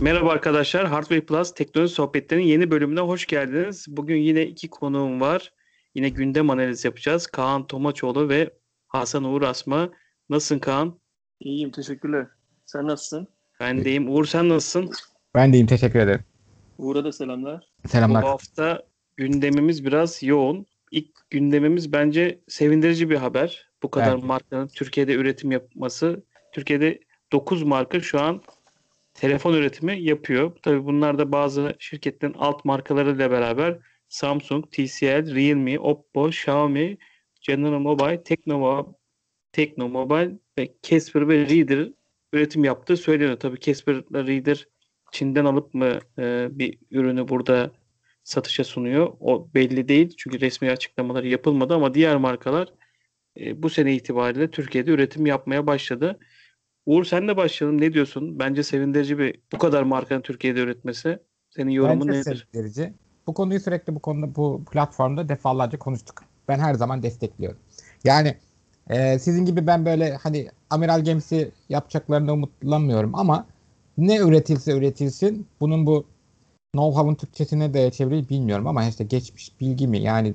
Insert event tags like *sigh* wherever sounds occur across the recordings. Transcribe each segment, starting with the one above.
Merhaba arkadaşlar. Hardware Plus teknoloji sohbetlerinin yeni bölümüne hoş geldiniz. Bugün yine iki konuğum var. Yine gündem analiz yapacağız. Kaan Tomaçoğlu ve Hasan Uğur Asma. Nasılsın Kaan? İyiyim teşekkürler. Sen nasılsın? Ben deyim. Uğur sen nasılsın? Ben deyim teşekkür ederim. Uğur'a da selamlar. Selamlar. Bu hafta gündemimiz biraz yoğun. İlk gündemimiz bence sevindirici bir haber. Bu kadar Evet. markanın Türkiye'de üretim yapması. Türkiye'de 9 marka şu an telefon üretimi yapıyor. Tabii bunlar da bazı şirketlerin alt markalarıyla beraber Samsung, TCL, Realme, Oppo, Xiaomi, General Mobile, Tekno, Tekno Mobile ve Casper ve Reader üretim yaptığı söyleniyor. Tabii Casper'la Reader Çin'den alıp mı e, bir ürünü burada satışa sunuyor. O belli değil. Çünkü resmi açıklamaları yapılmadı ama diğer markalar e, bu sene itibariyle Türkiye'de üretim yapmaya başladı. Uğur sen de başlayalım. Ne diyorsun? Bence sevindirici bir bu kadar markanın Türkiye'de üretmesi. Senin yorumun Bence nedir? sevindirici. Bu konuyu sürekli bu konuda bu platformda defalarca konuştuk. Ben her zaman destekliyorum. Yani e, sizin gibi ben böyle hani amiral gemisi yapacaklarını umutlanmıyorum ama ne üretilse üretilsin bunun bu know-how'un Türkçesine de çeviriyi bilmiyorum ama işte geçmiş bilgi mi yani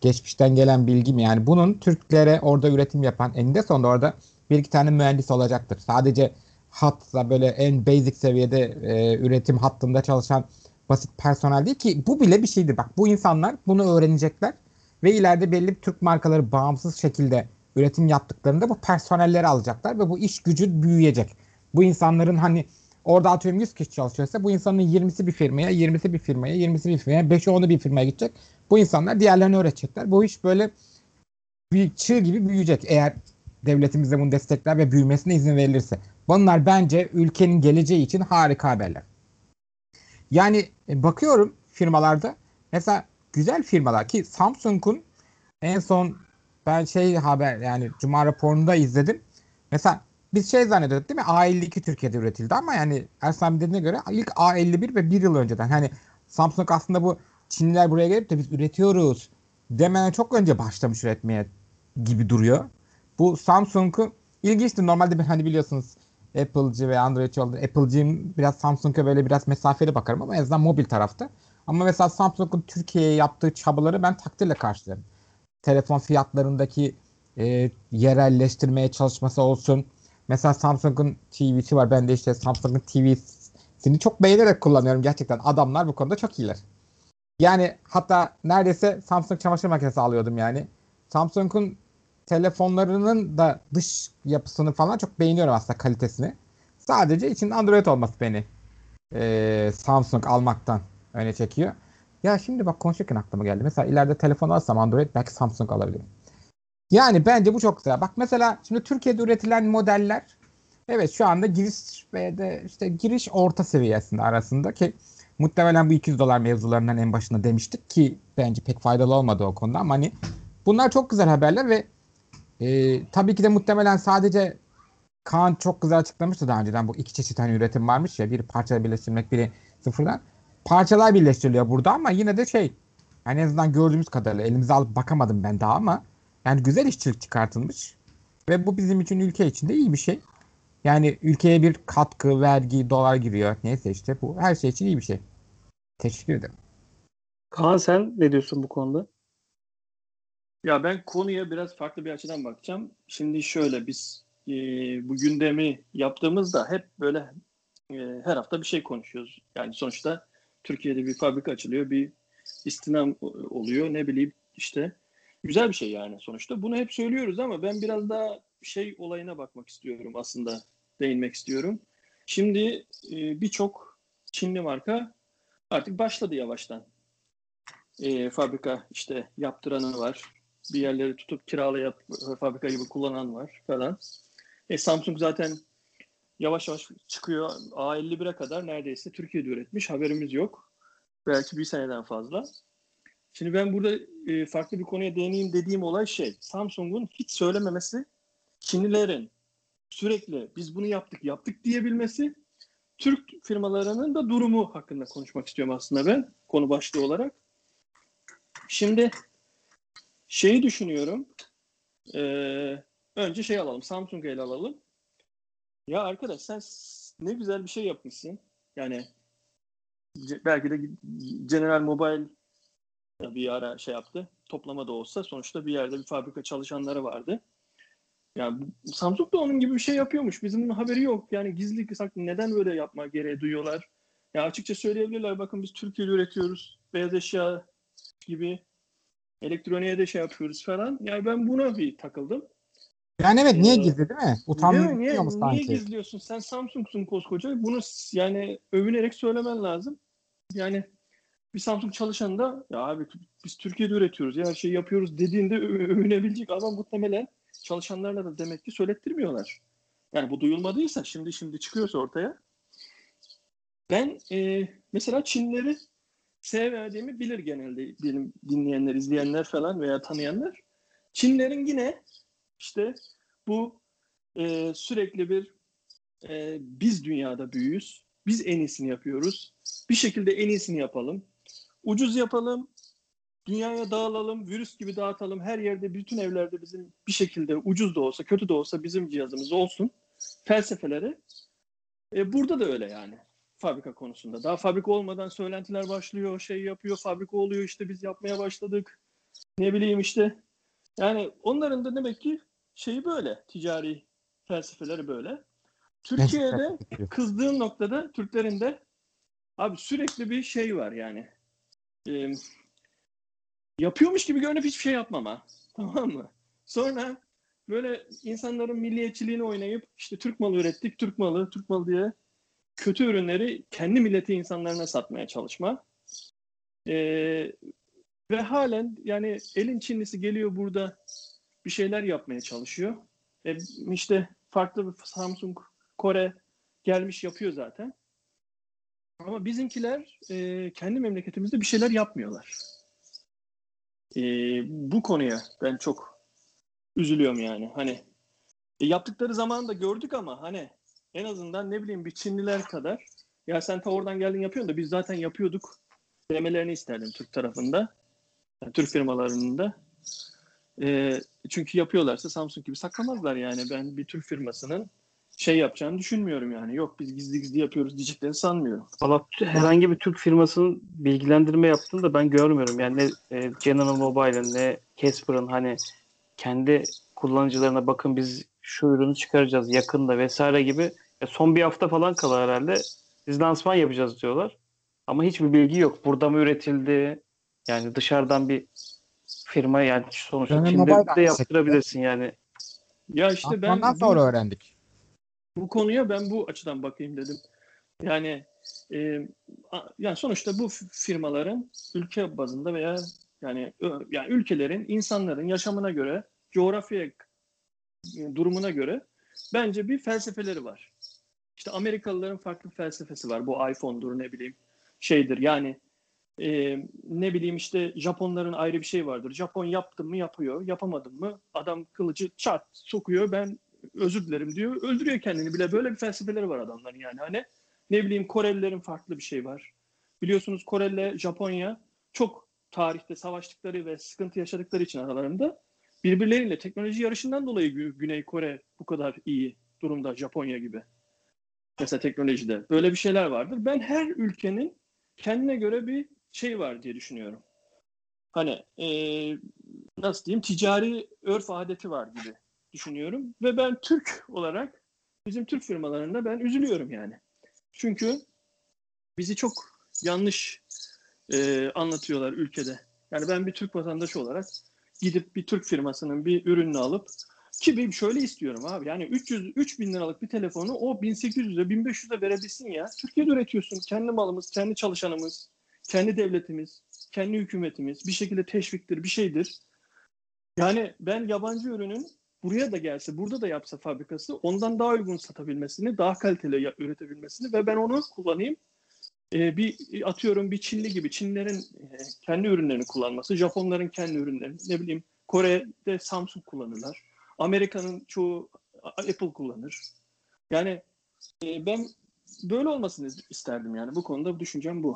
geçmişten gelen bilgi mi yani bunun Türklere orada üretim yapan eninde sonunda orada bir iki tane mühendis olacaktır. Sadece hatta böyle en basic seviyede e, üretim hattında çalışan basit personel değil ki bu bile bir şeydir. Bak bu insanlar bunu öğrenecekler ve ileride belli Türk markaları bağımsız şekilde üretim yaptıklarında bu personelleri alacaklar ve bu iş gücü büyüyecek. Bu insanların hani orada atıyorum 100 kişi çalışıyorsa bu insanın 20'si bir firmaya, 20'si bir firmaya, 20'si bir firmaya, 5'i 10'u bir firmaya gidecek. Bu insanlar diğerlerini öğretecekler. Bu iş böyle bir çığ gibi büyüyecek eğer devletimiz de bunu destekler ve büyümesine izin verilirse. Bunlar bence ülkenin geleceği için harika haberler. Yani e, bakıyorum firmalarda mesela güzel firmalar ki Samsung'un en son ben şey haber yani Cuma raporunda izledim. Mesela biz şey zannediyorduk değil mi? A52 Türkiye'de üretildi ama yani Ersan dediğine göre ilk A51 ve bir yıl önceden. Hani Samsung aslında bu Çinliler buraya gelip de biz üretiyoruz demeden çok önce başlamış üretmeye gibi duruyor. Bu Samsung'u ilginçti. Normalde ben hani biliyorsunuz Apple'cı ve Android'ci oldu. Apple'cıyım biraz Samsung'a böyle biraz mesafeli bakarım ama en azından mobil tarafta. Ama mesela Samsung'un Türkiye'ye yaptığı çabaları ben takdirle karşılıyorum. Telefon fiyatlarındaki e, yerelleştirmeye çalışması olsun. Mesela Samsung'un TV'si var. Ben de işte Samsung'un TV'sini çok beğenerek kullanıyorum gerçekten. Adamlar bu konuda çok iyiler. Yani hatta neredeyse Samsung çamaşır makinesi alıyordum yani. Samsung'un telefonlarının da dış yapısını falan çok beğeniyorum aslında kalitesini. Sadece içinde Android olması beni e, Samsung almaktan öne çekiyor. Ya şimdi bak konuşurken aklıma geldi. Mesela ileride telefon alsam Android belki Samsung alabilirim. Yani bence bu çok güzel. Bak mesela şimdi Türkiye'de üretilen modeller evet şu anda giriş ve de işte giriş orta seviyesinde arasında ki muhtemelen bu 200 dolar mevzularından en başında demiştik ki bence pek faydalı olmadı o konuda ama hani bunlar çok güzel haberler ve e, tabii ki de muhtemelen sadece Kaan çok güzel açıklamıştı daha önceden bu iki çeşit hani üretim varmış ya biri parçayla birleştirmek biri sıfırdan. Parçalar birleştiriliyor burada ama yine de şey yani en azından gördüğümüz kadarıyla elimize alıp bakamadım ben daha ama yani güzel işçilik çıkartılmış ve bu bizim için ülke için de iyi bir şey. Yani ülkeye bir katkı, vergi, dolar giriyor. Neyse işte bu her şey için iyi bir şey. Teşekkür ederim. Kaan sen ne diyorsun bu konuda? Ya ben konuya biraz farklı bir açıdan bakacağım. Şimdi şöyle biz e, bu gündemi yaptığımızda hep böyle e, her hafta bir şey konuşuyoruz. Yani sonuçta Türkiye'de bir fabrika açılıyor, bir istinam oluyor. Ne bileyim işte güzel bir şey yani sonuçta. Bunu hep söylüyoruz ama ben biraz daha şey olayına bakmak istiyorum aslında. Değinmek istiyorum. Şimdi e, birçok Çinli marka artık başladı yavaştan. E, fabrika işte yaptıranı var. Bir yerleri tutup kiralayıp fabrika gibi kullanan var falan. E, Samsung zaten yavaş yavaş çıkıyor. A51'e kadar neredeyse Türkiye'de üretmiş. Haberimiz yok. Belki bir seneden fazla. Şimdi ben burada e, farklı bir konuya değineyim dediğim olay şey. Samsung'un hiç söylememesi Çinlilerin sürekli biz bunu yaptık yaptık diyebilmesi Türk firmalarının da durumu hakkında konuşmak istiyorum aslında ben konu başlığı olarak. Şimdi şeyi düşünüyorum. E, önce şey alalım. Samsung'u ele alalım. Ya arkadaş sen ne güzel bir şey yapmışsın. Yani belki de General Mobile bir ara şey yaptı. Toplama da olsa sonuçta bir yerde bir fabrika çalışanları vardı. Yani Samsung da onun gibi bir şey yapıyormuş. Bizim haberi yok. Yani gizli saklı neden böyle yapma gereği duyuyorlar? Ya açıkça söyleyebilirler. Bakın biz Türkiye'de üretiyoruz. Beyaz eşya gibi elektroniğe de şey yapıyoruz falan. Yani ben buna bir takıldım. Yani evet niye Ee, gizli değil mi? Niye, Utanmıyor niye, mu sanki? niye gizliyorsun? Sen Samsung'sun koskoca. Bunu yani övünerek söylemen lazım. Yani bir Samsung çalışan da ya abi biz Türkiye'de üretiyoruz ya her şeyi yapıyoruz dediğinde övünebilecek ama muhtemelen çalışanlarla da demek ki söylettirmiyorlar. Yani bu duyulmadıysa şimdi şimdi çıkıyorsa ortaya. Ben e, mesela Çinleri sevmediğimi bilir genelde benim dinleyenler, izleyenler falan veya tanıyanlar. Çinlerin yine işte bu e, sürekli bir e, biz dünyada büyüyüz. Biz en iyisini yapıyoruz. Bir şekilde en iyisini yapalım. Ucuz yapalım. Dünyaya dağılalım. Virüs gibi dağıtalım. Her yerde, bütün evlerde bizim bir şekilde ucuz da olsa, kötü de olsa bizim cihazımız olsun. Felsefeleri. E, burada da öyle yani. Fabrika konusunda. Daha fabrika olmadan söylentiler başlıyor. Şey yapıyor. Fabrika oluyor. işte biz yapmaya başladık. Ne bileyim işte. Yani onların da demek ki şeyi böyle. Ticari felsefeleri böyle. Türkiye'de *laughs* kızdığım noktada Türklerin de abi sürekli bir şey var yani. Ee, yapıyormuş gibi görünüp hiçbir şey yapmama. *laughs* Tamam mı? Sonra böyle insanların milliyetçiliğini oynayıp işte Türk malı ürettik, Türk malı, Türk malı diye kötü ürünleri kendi milleti insanlarına satmaya çalışma. Ee, ve halen yani elin Çinlisi geliyor burada bir şeyler yapmaya çalışıyor. E, işte farklı bir Samsung, Kore gelmiş yapıyor zaten. Ama bizimkiler e, kendi memleketimizde bir şeyler yapmıyorlar. E, bu konuya ben çok üzülüyorum yani. Hani e, yaptıkları zaman da gördük ama hani en azından ne bileyim bir Çinliler kadar ya sen ta oradan geldin yapıyorsun da biz zaten yapıyorduk demelerini isterdim Türk tarafında. Yani Türk firmalarının da. E, çünkü yapıyorlarsa Samsung gibi saklamazlar yani. Ben bir Türk firmasının şey yapacağını düşünmüyorum yani. Yok biz gizli gizli yapıyoruz diyeceklerini sanmıyorum. Valla herhangi bir Türk firmasının bilgilendirme yaptığını da ben görmüyorum. Yani ne e, General Mobile'ın ne Casper'ın hani kendi kullanıcılarına bakın biz şu ürünü çıkaracağız yakında vesaire gibi ya son bir hafta falan kala herhalde biz lansman yapacağız diyorlar. Ama hiçbir bilgi yok. Burada mı üretildi? Yani dışarıdan bir firma yani sonuçta General Çin'de de yaptırabilirsin yani. Ya işte ben Ondan bu- sonra öğrendik. bu konuya ben bu açıdan bakayım dedim. Yani e, yani sonuçta bu firmaların ülke bazında veya yani yani ülkelerin insanların yaşamına göre coğrafya e, durumuna göre bence bir felsefeleri var. İşte Amerikalıların farklı felsefesi var. Bu iPhone'dur ne bileyim şeydir. Yani e, ne bileyim işte Japonların ayrı bir şey vardır. Japon yaptım mı yapıyor, yapamadım mı adam kılıcı çat sokuyor ben özür dilerim diyor. Öldürüyor kendini bile. Böyle bir felsefeleri var adamların yani. Hani ne bileyim Korelilerin farklı bir şey var. Biliyorsunuz Kore ile Japonya çok tarihte savaştıkları ve sıkıntı yaşadıkları için aralarında birbirleriyle teknoloji yarışından dolayı Gü- Güney Kore bu kadar iyi durumda Japonya gibi. Mesela teknolojide. Böyle bir şeyler vardır. Ben her ülkenin kendine göre bir şey var diye düşünüyorum. Hani eee, nasıl diyeyim ticari örf adeti var gibi düşünüyorum. Ve ben Türk olarak bizim Türk firmalarında ben üzülüyorum yani. Çünkü bizi çok yanlış e, anlatıyorlar ülkede. Yani ben bir Türk vatandaşı olarak gidip bir Türk firmasının bir ürününü alıp ki bir şöyle istiyorum abi. Yani 300 3000 liralık bir telefonu o 1800'e 1500'e verebilsin ya. Türkiye'de üretiyorsun. Kendi malımız, kendi çalışanımız, kendi devletimiz, kendi hükümetimiz bir şekilde teşviktir, bir şeydir. Yani ben yabancı ürünün buraya da gelse, burada da yapsa fabrikası ondan daha uygun satabilmesini, daha kaliteli üretebilmesini ve ben onu kullanayım. Ee, bir atıyorum bir Çinli gibi Çinlerin e, kendi ürünlerini kullanması, Japonların kendi ürünlerini, ne bileyim Kore'de Samsung kullanırlar. Amerika'nın çoğu Apple kullanır. Yani e, ben böyle olmasını isterdim yani. Bu konuda düşüncem bu.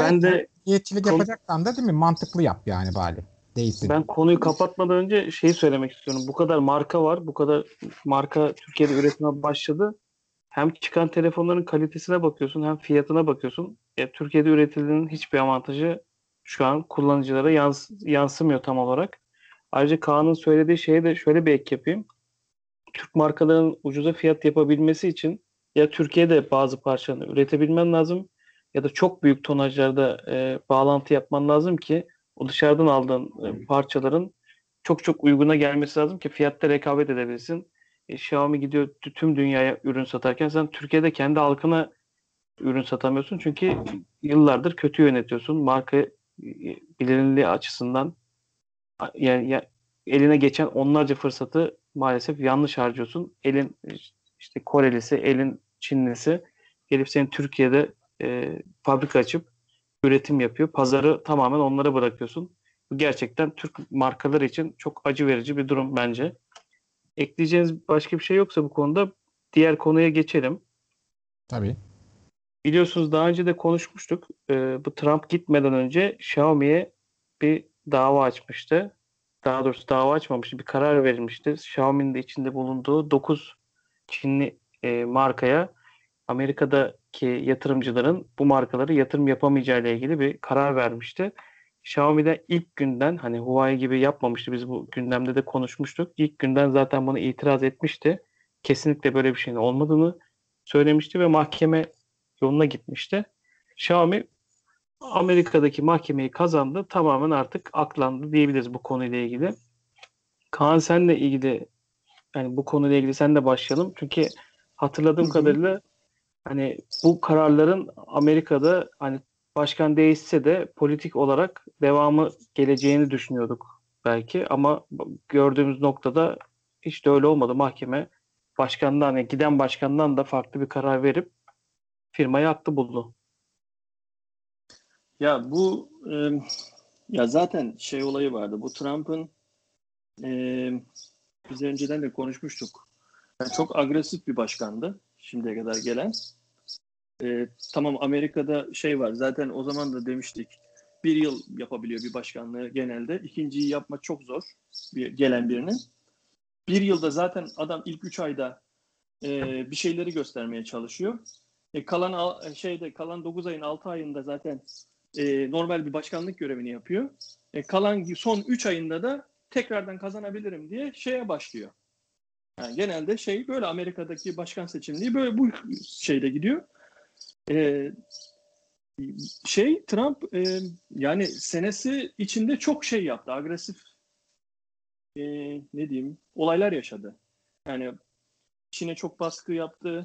Ben de Niyetçilik yapacaksan da değil mi? Mantıklı yap yani bari. Değilsin. Ben konuyu kapatmadan önce şeyi söylemek istiyorum. Bu kadar marka var. Bu kadar marka Türkiye'de üretime başladı. Hem çıkan telefonların kalitesine bakıyorsun hem fiyatına bakıyorsun. Ya, Türkiye'de üretildiğinin hiçbir avantajı şu an kullanıcılara yans yansımıyor tam olarak. Ayrıca Kaan'ın söylediği şeye de şöyle bir ek yapayım. Türk markaların ucuza fiyat yapabilmesi için ya Türkiye'de bazı parçalarını üretebilmen lazım ya da çok büyük tonajlarda e, bağlantı yapman lazım ki o dışarıdan aldığın e, parçaların çok çok uyguna gelmesi lazım ki fiyatta rekabet edebilsin. E, Xiaomi gidiyor tüm dünyaya ürün satarken sen Türkiye'de kendi halkına ürün satamıyorsun çünkü yıllardır kötü yönetiyorsun. Marka e, bilinirliği açısından yani ya, eline geçen onlarca fırsatı maalesef yanlış harcıyorsun. Elin işte Korelisi, elin Çinlisi gelip senin Türkiye'de e, fabrika açıp üretim yapıyor. Pazarı tamamen onlara bırakıyorsun. Bu gerçekten Türk markaları için çok acı verici bir durum bence. Ekleyeceğiniz başka bir şey yoksa bu konuda diğer konuya geçelim. Tabii. Biliyorsunuz daha önce de konuşmuştuk. Ee, bu Trump gitmeden önce Xiaomi'ye bir dava açmıştı. Daha doğrusu dava açmamıştı. Bir karar verilmişti. Xiaomi'nin de içinde bulunduğu 9 Çinli e, markaya Amerika'daki yatırımcıların bu markaları yatırım yapamayacağı ile ilgili bir karar vermişti. Xiaomi'de ilk günden hani Huawei gibi yapmamıştı. Biz bu gündemde de konuşmuştuk. İlk günden zaten bunu itiraz etmişti. Kesinlikle böyle bir şeyin olmadığını söylemişti ve mahkeme yoluna gitmişti. Xiaomi Amerika'daki mahkemeyi kazandı. Tamamen artık aklandı diyebiliriz bu konuyla ilgili. Kaan senle ilgili yani bu konuyla ilgili sen de başlayalım. Çünkü hatırladığım Hı hı. kadarıyla hani bu kararların Amerika'da hani başkan değişse de politik olarak devamı geleceğini düşünüyorduk belki ama gördüğümüz noktada hiç de öyle olmadı. Mahkeme başkandan yani giden başkandan da farklı bir karar verip firmayı haklı buldu. Ya bu e, ya zaten şey olayı vardı. Bu Trump'ın e, biz önceden de konuşmuştuk. Yani çok agresif bir başkandı şimdiye kadar gelen. E, tamam Amerika'da şey var. Zaten o zaman da demiştik. Bir yıl yapabiliyor bir başkanlığı genelde. İkinciyi yapma çok zor bir, gelen birinin. Bir yılda zaten adam ilk üç ayda e, bir şeyleri göstermeye çalışıyor. E, kalan al- şeyde kalan 9 ayın 6 ayında zaten e, normal bir başkanlık görevini yapıyor. E, kalan son 3 ayında da tekrardan kazanabilirim diye şeye başlıyor. Yani genelde şey böyle Amerika'daki başkan seçimliği böyle bu şeyde gidiyor. E, şey Trump e, yani senesi içinde çok şey yaptı. Agresif e, ne diyeyim olaylar yaşadı. Yani Çin'e çok baskı yaptı.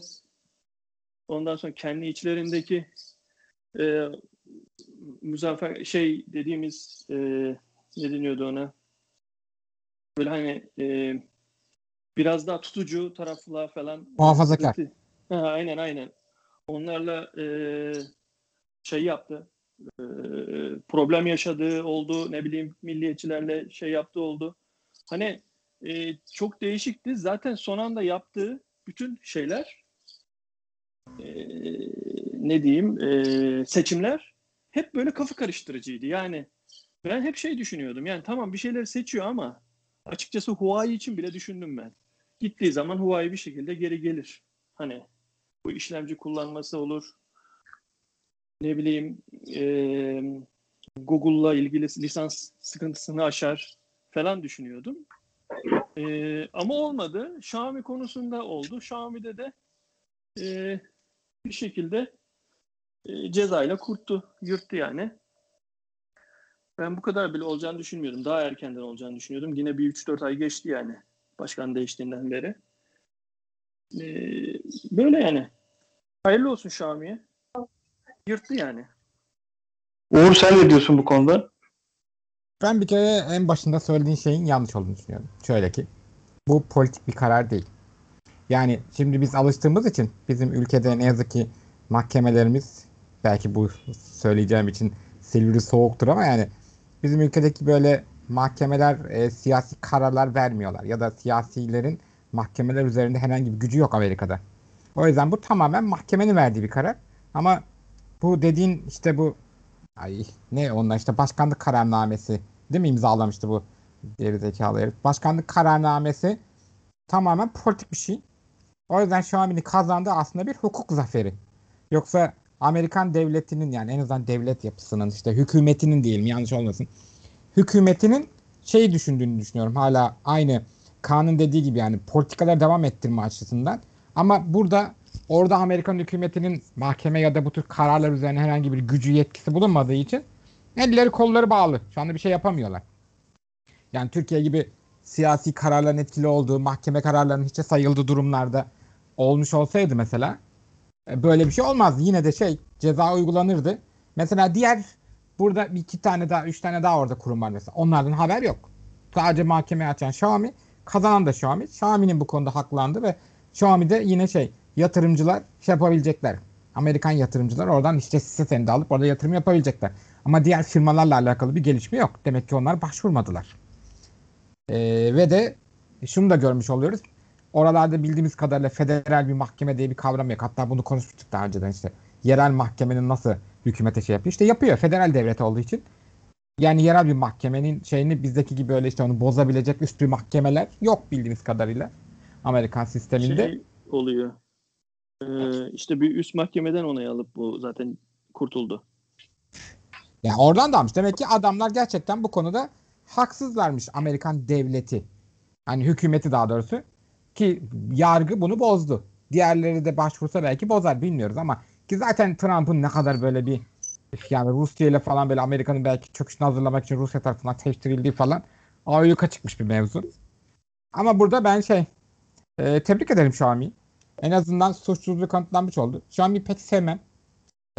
Ondan sonra kendi içlerindeki e, muzaffer şey dediğimiz e, ne deniyordu ona? Böyle hani e, biraz daha tutucu tarafla falan. Muhafazakar. Ha, aynen aynen. Onlarla e, şey yaptı. E, problem yaşadığı oldu. Ne bileyim milliyetçilerle şey yaptığı oldu. Hani e, çok değişikti. Zaten son anda yaptığı bütün şeyler e, ne diyeyim e, seçimler hep böyle kafa karıştırıcıydı. Yani ben hep şey düşünüyordum. Yani tamam bir şeyler seçiyor ama açıkçası Huawei için bile düşündüm ben. Gittiği zaman Huawei bir şekilde geri gelir. Hani bu işlemci kullanması olur. Ne bileyim e, Google'la ilgili lisans sıkıntısını aşar falan düşünüyordum. E, ama olmadı. Xiaomi konusunda oldu. Xiaomi'de de e, bir şekilde e, cezayla kurttu, yırttı yani. Ben bu kadar bile olacağını düşünmüyordum. Daha erkenden olacağını düşünüyordum. Yine bir 3-4 ay geçti yani başkan değiştiğinden beri. E, böyle yani. Hayırlı olsun Xiaomi'ye. Yırttı yani. Uğur sen ne diyorsun bu konuda? Ben bir kere en başında söylediğin şeyin yanlış olduğunu düşünüyorum. Şöyle ki bu politik bir karar değil. Yani şimdi biz alıştığımız için bizim ülkede ne yazık ki mahkemelerimiz belki bu söyleyeceğim için Silivri soğuktur ama yani bizim ülkedeki böyle mahkemeler e, siyasi kararlar vermiyorlar ya da siyasilerin mahkemeler üzerinde herhangi bir gücü yok Amerika'da. O yüzden bu tamamen mahkemenin verdiği bir karar. Ama bu dediğin işte bu ay ne onlar işte başkanlık kararnamesi değil mi imzalamıştı bu geri zekalı herif. Başkanlık kararnamesi tamamen politik bir şey. O yüzden Xiaomi'nin kazandığı aslında bir hukuk zaferi. Yoksa Amerikan devletinin yani en azından devlet yapısının işte hükümetinin diyelim yanlış olmasın. Hükümetinin şey düşündüğünü düşünüyorum. Hala aynı Kaan'ın dediği gibi yani politikalar devam ettirme açısından. Ama burada orada Amerikan hükümetinin mahkeme ya da bu tür kararlar üzerine herhangi bir gücü yetkisi bulunmadığı için elleri kolları bağlı. Şu anda bir şey yapamıyorlar. Yani Türkiye gibi siyasi kararların etkili olduğu, mahkeme kararlarının hiçe sayıldığı durumlarda olmuş olsaydı mesela e, böyle bir şey olmazdı. Yine de şey ceza uygulanırdı. Mesela diğer burada iki tane daha, üç tane daha orada kurum var mesela. Onlardan haber yok. Sadece mahkemeye açan Xiaomi, kazanan da Xiaomi. Xiaomi'nin bu konuda haklandı ve Xiaomi'de yine şey yatırımcılar şey yapabilecekler. Amerikan yatırımcılar oradan işte hisse senedi alıp orada yatırım yapabilecekler. Ama diğer firmalarla alakalı bir gelişme yok. Demek ki onlar başvurmadılar. Ee, ve de şunu da görmüş oluyoruz. Oralarda bildiğimiz kadarıyla federal bir mahkeme diye bir kavram yok. Hatta bunu konuşmuştuk daha önceden işte. Yerel mahkemenin nasıl hükümete şey yapıyor. İşte yapıyor. Federal devlet olduğu için. Yani yerel bir mahkemenin şeyini bizdeki gibi öyle işte onu bozabilecek üstü mahkemeler yok bildiğimiz kadarıyla. Amerikan sisteminde. Şey oluyor. Ee, işte bir üst mahkemeden onay alıp bu zaten kurtuldu. Yani oradan da almış. Demek ki adamlar gerçekten bu konuda haksızlarmış Amerikan devleti. Hani hükümeti daha doğrusu. Ki yargı bunu bozdu. Diğerleri de başvursa belki bozar bilmiyoruz ama ki zaten Trump'ın ne kadar böyle bir yani Rusya ile falan böyle Amerika'nın belki çöküşünü hazırlamak için Rusya tarafından teştirildiği falan ayyuka çıkmış bir mevzu. Ama burada ben şey e, tebrik ederim Xiaomi. En azından suçsuzluğu kanıtlanmış oldu. Xiaomi pek sevmem.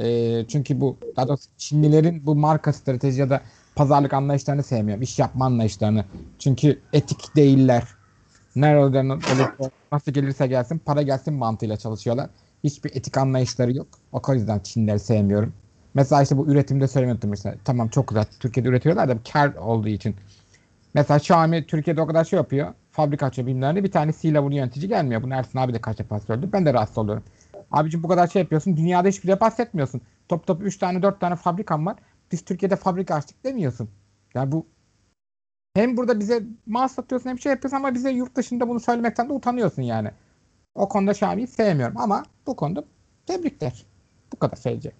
E, çünkü bu daha doğrusu Çinlilerin bu marka strateji ya da pazarlık anlayışlarını sevmiyorum. İş yapma anlayışlarını. Çünkü etik değiller. Nereden nasıl gelirse gelsin para gelsin mantığıyla çalışıyorlar. Hiçbir etik anlayışları yok. O yüzden Çinlileri sevmiyorum. Mesela işte bu üretimde söylemedim işte. Tamam çok güzel. Türkiye'de üretiyorlar da kar olduğu için. Mesela Xiaomi Türkiye'de o kadar şey yapıyor. Fabrika açıyor bilmem ne. Bir tane C-level yönetici gelmiyor. Bunu Ersin abi de kaç defa söyledi. Ben de rahatsız oluyorum. Abicim bu kadar şey yapıyorsun. Dünyada hiçbir şey bahsetmiyorsun. Top top 3 tane 4 tane fabrikan var. Biz Türkiye'de fabrika açtık demiyorsun. Yani bu hem burada bize mal satıyorsun hem şey yapıyorsun ama bize yurt dışında bunu söylemekten de utanıyorsun yani. O konuda Xiaomi'yi sevmiyorum ama bu konuda tebrikler. Bu kadar söyleyeceğim.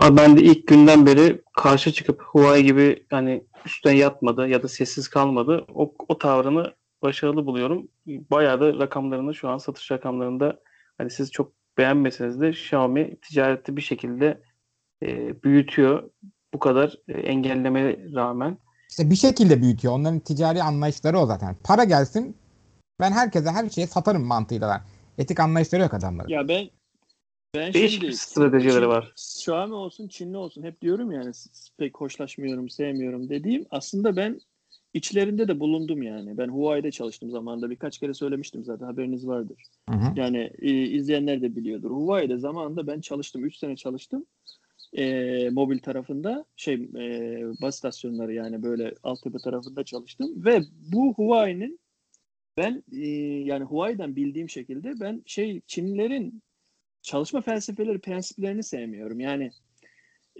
Abi ben de ilk günden beri karşı çıkıp Huawei gibi hani üstten yatmadı ya da sessiz kalmadı. O, o tavrını başarılı buluyorum. Bayağı da rakamlarını şu an satış rakamlarında hani siz çok beğenmeseniz de Xiaomi ticareti bir şekilde e, büyütüyor. Bu kadar e, engelleme rağmen. İşte bir şekilde büyütüyor. Onların ticari anlayışları o zaten. Para gelsin ben herkese her şeye satarım mantığıyla. Etik anlayışları yok adamların. Ya ben ben Değişik şimdi, stratejileri Çin- var. Xiaomi olsun, Çinli olsun hep diyorum yani pek hoşlaşmıyorum, sevmiyorum dediğim. Aslında ben içlerinde de bulundum yani. Ben Huawei'de çalıştım zamanında. Birkaç kere söylemiştim zaten haberiniz vardır. Hı hı. Yani e, izleyenler de biliyordur. Huawei'de zamanında ben çalıştım. 3 sene çalıştım. E, mobil tarafında şey e, baz istasyonları yani böyle altyapı tarafında çalıştım. Ve bu Huawei'nin ben e, yani Huawei'den bildiğim şekilde ben şey Çinlilerin çalışma felsefeleri, prensiplerini sevmiyorum. Yani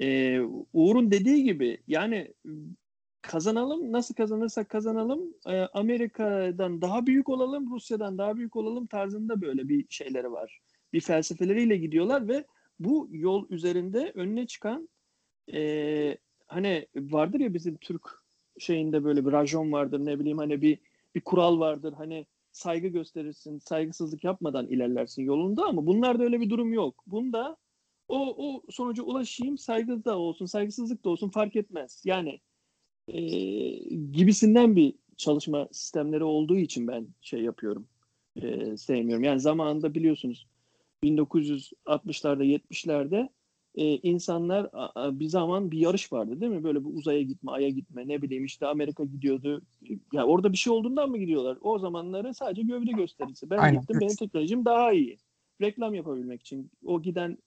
e, Uğur'un dediği gibi yani kazanalım nasıl kazanırsak kazanalım e, Amerika'dan daha büyük olalım Rusya'dan daha büyük olalım tarzında böyle bir şeyleri var. Bir felsefeleriyle gidiyorlar ve bu yol üzerinde önüne çıkan e, hani vardır ya bizim Türk şeyinde böyle bir rajon vardır ne bileyim hani bir bir kural vardır hani saygı gösterirsin saygısızlık yapmadan ilerlersin yolunda ama bunlarda öyle bir durum yok. Bunda o, o sonuca ulaşayım saygı da olsun saygısızlık da olsun fark etmez. Yani e, gibisinden bir çalışma sistemleri olduğu için ben şey yapıyorum e, sevmiyorum. Yani zamanında biliyorsunuz 1960'larda 70'lerde e, insanlar a, bir zaman bir yarış vardı değil mi? Böyle bir uzaya gitme, aya gitme, ne bileyim işte Amerika gidiyordu. Ya orada bir şey olduğundan mı gidiyorlar? O zamanları sadece gövde gösterisi. Ben Aynen. gittim, benim teknolojim daha iyi. Reklam yapabilmek için. O giden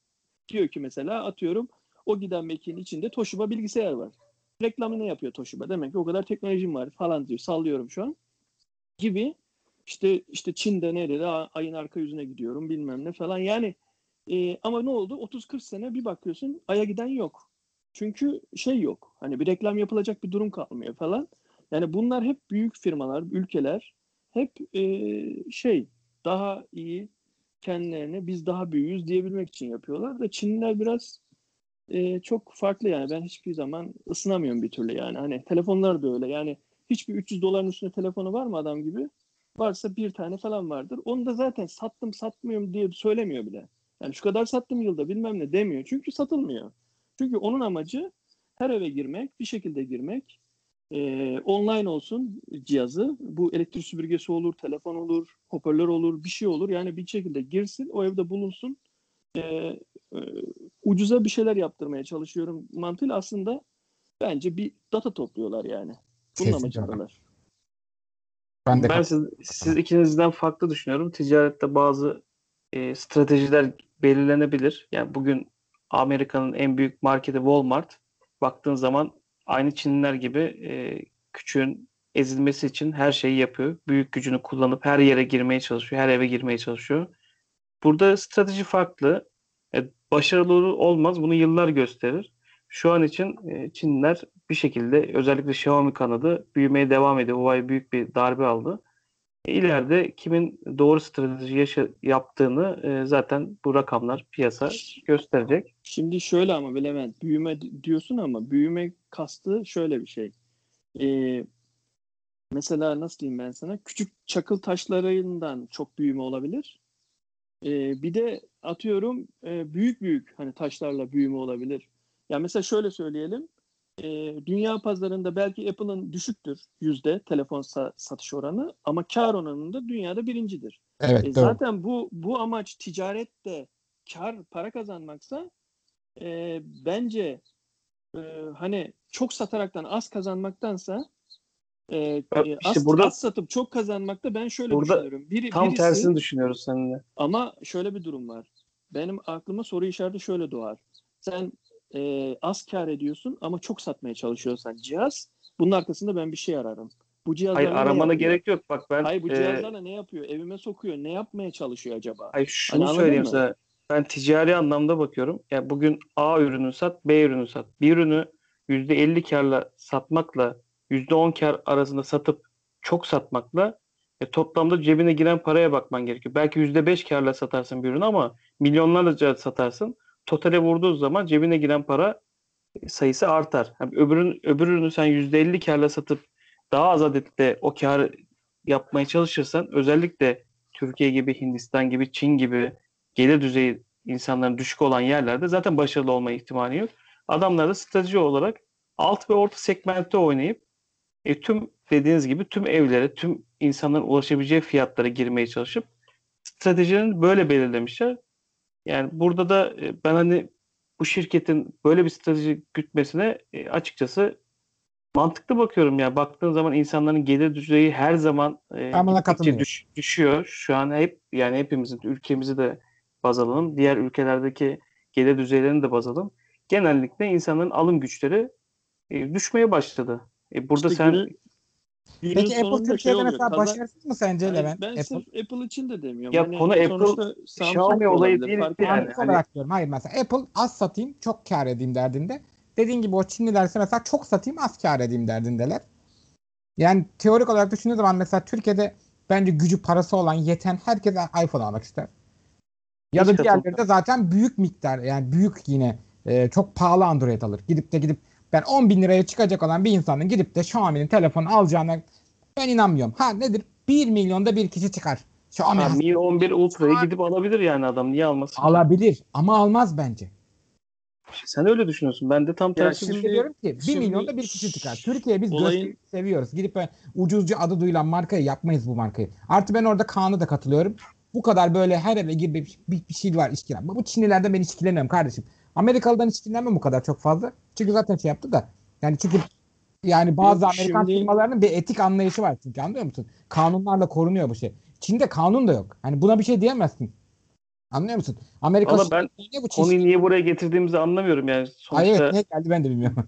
diyor ki mesela atıyorum o giden mekiğin içinde Toshiba bilgisayar var. Reklamını yapıyor Toshiba. Demek ki o kadar teknolojim var falan diyor. Sallıyorum şu an. Gibi işte işte Çin'de nerede ayın arka yüzüne gidiyorum bilmem ne falan. Yani e, ama ne oldu? 30-40 sene bir bakıyorsun aya giden yok. Çünkü şey yok. Hani bir reklam yapılacak bir durum kalmıyor falan. Yani bunlar hep büyük firmalar, ülkeler hep e, şey daha iyi kendilerine biz daha büyüğüz diyebilmek için yapıyorlar da Çinliler biraz e, çok farklı yani ben hiçbir zaman ısınamıyorum bir türlü yani hani telefonlar da öyle yani hiçbir 300 doların üstünde telefonu var mı adam gibi varsa bir tane falan vardır onu da zaten sattım satmıyorum diye söylemiyor bile yani şu kadar sattım yılda bilmem ne demiyor çünkü satılmıyor çünkü onun amacı her eve girmek bir şekilde girmek e, online olsun cihazı. Bu elektrik süpürgesi olur, telefon olur, hoparlör olur, bir şey olur. Yani bir şekilde girsin, o evde bulunsun. E, e, ucuza bir şeyler yaptırmaya çalışıyorum mantığıyla aslında bence bir data topluyorlar yani. Bunun amacındalar. Ben de Ben siz, siz ikinizden farklı düşünüyorum. Ticarette bazı e, stratejiler belirlenebilir. Yani bugün Amerika'nın en büyük marketi Walmart. Baktığın zaman aynı Çinliler gibi e, küçüğün ezilmesi için her şeyi yapıyor. Büyük gücünü kullanıp her yere girmeye çalışıyor. Her eve girmeye çalışıyor. Burada strateji farklı. E, başarılı olmaz. Bunu yıllar gösterir. Şu an için e, Çinliler bir şekilde özellikle Xiaomi kanadı büyümeye devam ediyor. Huawei büyük bir darbe aldı. İleride kimin doğru strateji yaşa- yaptığını e, zaten bu rakamlar piyasa gösterecek. Şimdi şöyle ama Levent büyüme di- diyorsun ama büyüme kastı şöyle bir şey. Ee, mesela nasıl diyeyim ben sana küçük çakıl taşlarından çok büyüme olabilir. Ee, bir de atıyorum e, büyük büyük hani taşlarla büyüme olabilir. Ya mesela şöyle söyleyelim. Ee, dünya pazarında belki Apple'ın düşüktür yüzde telefon sa- satış oranı ama kar oranında dünyada birincidir. evet E, zaten bu bu amaç ticarette kar para kazanmaksa e, bence e, hani çok sataraktan az kazanmaktansa e, e, işte az, burada- az satıp çok kazanmakta ben şöyle Burada düşünüyorum. Biri, Tam birisi, tersini düşünüyoruz seninle. ama şöyle bir durum var. Benim aklıma soru işareti şöyle doğar. Sen e, az kar ediyorsun ama çok satmaya çalışıyorsan cihaz bunun arkasında ben bir şey ararım. Bu cihazlarla Hayır aramana gerek yok. Bak ben Hayır bu e, cihazlarla ne yapıyor? Evime sokuyor. Ne yapmaya çalışıyor acaba? Hayır şunu Hani söyleyeyim mı? sana. Ben ticari anlamda bakıyorum. Ya bugün A ürünü sat, B ürünü sat. Bir ürünü %50 karla satmakla %10 kar arasında satıp çok satmakla e, toplamda cebine giren paraya bakman gerekiyor. Belki %5 karla satarsın bir ürünü ama milyonlarca satarsın. Totale vurduğu zaman cebine giren para e, sayısı artar. Yani öbürün, öbür ürünü sen %50 karla satıp daha az adetle o karı yapmaya çalışırsan özellikle Türkiye gibi, Hindistan gibi, Çin gibi gelir düzeyi insanların düşük olan yerlerde zaten başarılı olma ihtimali yok. Adamlar da strateji olarak alt ve orta segmentte oynayıp e, tüm dediğiniz gibi tüm evlere, tüm insanların ulaşabileceği fiyatlara girmeye çalışıp stratejilerini böyle belirlemişler. Yani burada da e, ben hani bu şirketin böyle bir strateji gütmesine e, açıkçası mantıklı bakıyorum ya. Baktığın zaman insanların gelir düzeyi her zaman e, düş- düşüyor. Şu an hep yani hepimizin ülkemizi de baz alalım. Diğer ülkelerdeki gelir düzeylerini de baz alalım. Genellikle insanların alım güçleri e, düşmeye başladı. E, burada İşte sen günü- günün Peki Apple Türkiye'de oluyor, mesela kazan- başarısız mı sence Hayır, Levent? ben Apple sırf Apple için de demiyorum. Ya Hani konu Apple, Xiaomi da olayı değil fark yani. olarak diyorum. Hayır mesela Apple az satayım çok kar edeyim derdinde. Dediğin gibi o Çinlilerse mesela çok satayım az kar edeyim derdindeler. Yani teorik olarak düşündüğün zaman mesela Türkiye'de bence gücü parası olan yeten herkes iPhone almak ister. Ya da Hiç diğerleri katılmıyorum. de zaten büyük miktar yani büyük yine e, çok pahalı Android alır. Gidip de gidip ben 10 bin liraya çıkacak olan bir insanın gidip de Xiaomi'nin telefonu alacağına ben inanmıyorum. Ha nedir? 1 milyonda bir kişi çıkar. Xiaomi Ha, Mi 11 Ultra'yı gidip alabilir yani adam. Niye almasın? alabilir ama almaz bence. Sen öyle düşünüyorsun. Ben de tam tersi şimdi- düşünüyorum. diyorum ki 1 şimdi milyonda bir kişi çıkar. Türkiye biz olayın- seviyoruz. Gidip ucuzcu adı duyulan markayı yapmayız bu markayı. Artı ben orada Kaan'a da katılıyorum. Bu kadar böyle her eve gibi bir, bir, bir şey var işkilen. Bu Çinlilerden ben işkileniyorum kardeşim. Amerikalı'dan işkilenmem bu kadar çok fazla. Çünkü zaten şey yaptı da. Yani çünkü yani bazı Yok, Amerikan şimdi- firmalarının bir etik anlayışı var çünkü anlıyor musun? Kanunlarla korunuyor bu şey. Çin'de kanun da yok. Hani buna bir şey diyemezsin. Anlıyor musun? Amerika Valla ben niye bu konuyu niye buraya getirdiğimizi anlamıyorum yani. Ay Sonuçta evet niye geldi ben de bilmiyorum. *laughs*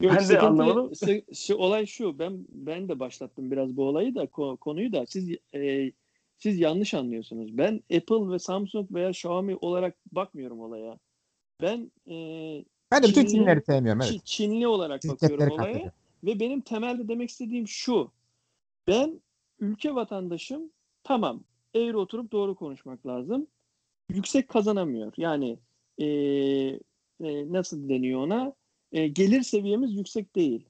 Yok, Ben de anlamadım. şu olay şu. Ben ben de başlattım biraz bu olayı da ko- konuyu da siz e, siz yanlış anlıyorsunuz. Ben Apple ve Samsung veya Xiaomi olarak bakmıyorum olaya. Ben e, Ben de bütün Çinli- Çinlileri sevmiyorum. Evet. Çi- Çinli olarak Şirketleri bakıyorum olaya. Ve benim temelde demek istediğim şu. Ben ülke vatandaşım tamam eğri oturup doğru konuşmak lazım. Yüksek kazanamıyor. Yani e, e, nasıl deniyor ona? E, gelir seviyemiz yüksek değil.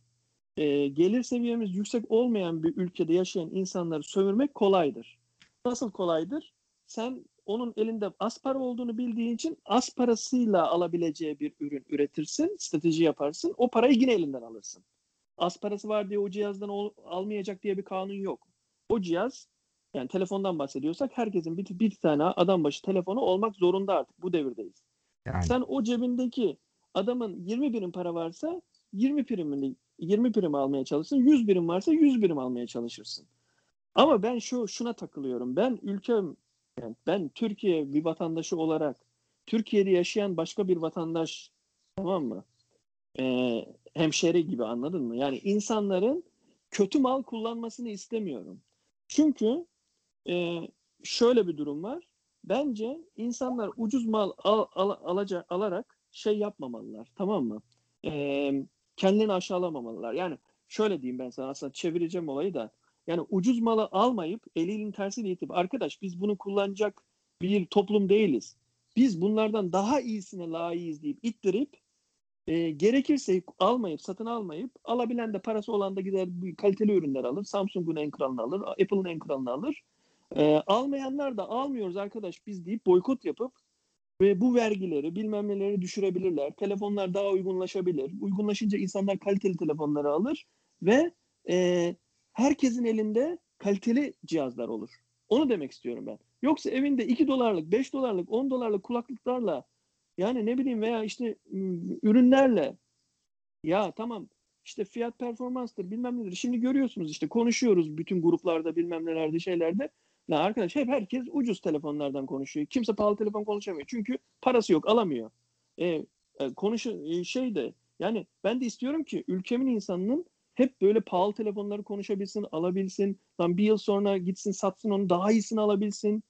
E, gelir seviyemiz yüksek olmayan bir ülkede yaşayan insanları sömürmek kolaydır. Nasıl kolaydır? Sen onun elinde az para olduğunu bildiğin için az parasıyla alabileceği bir ürün üretirsin, strateji yaparsın. O parayı yine elinden alırsın. Az parası var diye o cihazdan ol, almayacak diye bir kanun yok. O cihaz yani telefondan bahsediyorsak herkesin bir, bir tane adam başı telefonu olmak zorunda artık bu devirdeyiz. Yani. Sen o cebindeki adamın 20 birim para varsa 20 primini 20 prim almaya çalışırsın. 100 birim varsa 100 birim almaya çalışırsın. Ama ben şu şuna takılıyorum. Ben ülkem yani ben Türkiye bir vatandaşı olarak Türkiye'de yaşayan başka bir vatandaş tamam mı? Ee, hemşeri gibi anladın mı? Yani insanların kötü mal kullanmasını istemiyorum. Çünkü e, şöyle bir durum var. Bence insanlar ucuz mal al, al, alacak, alarak şey yapmamalılar. Tamam mı? Ee, kendilerini aşağılamamalılar. Yani şöyle diyeyim ben sana aslında çevireceğim olayı da. Yani ucuz malı almayıp elinin tersiyle itip arkadaş biz bunu kullanacak bir toplum değiliz. Biz bunlardan daha iyisine layığız deyip ittirip e, gerekirse almayıp satın almayıp alabilen de parası olan da gider kaliteli ürünler alır. Samsung'un en kralını alır. Apple'ın en kralını alır. E, almayanlar da almıyoruz arkadaş biz deyip boykot yapıp ve bu vergileri bilmem neleri düşürebilirler. Telefonlar daha uygunlaşabilir. Uygunlaşınca insanlar kaliteli telefonları alır ve e, herkesin elinde kaliteli cihazlar olur. Onu demek istiyorum ben. Yoksa evinde 2 dolarlık, 5 dolarlık, 10 dolarlık kulaklıklarla yani ne bileyim veya işte ürünlerle ya tamam işte fiyat performanstır bilmem nedir. Şimdi görüyorsunuz işte konuşuyoruz bütün gruplarda bilmem nelerde şeylerde. Ya arkadaş hep herkes ucuz telefonlardan konuşuyor. Kimse pahalı telefon konuşamıyor. Çünkü parası yok alamıyor. E, e, e, şey de yani ben de istiyorum ki ülkemin insanının hep böyle pahalı telefonları konuşabilsin, alabilsin. Lan bir yıl sonra gitsin satsın onu daha iyisini alabilsin.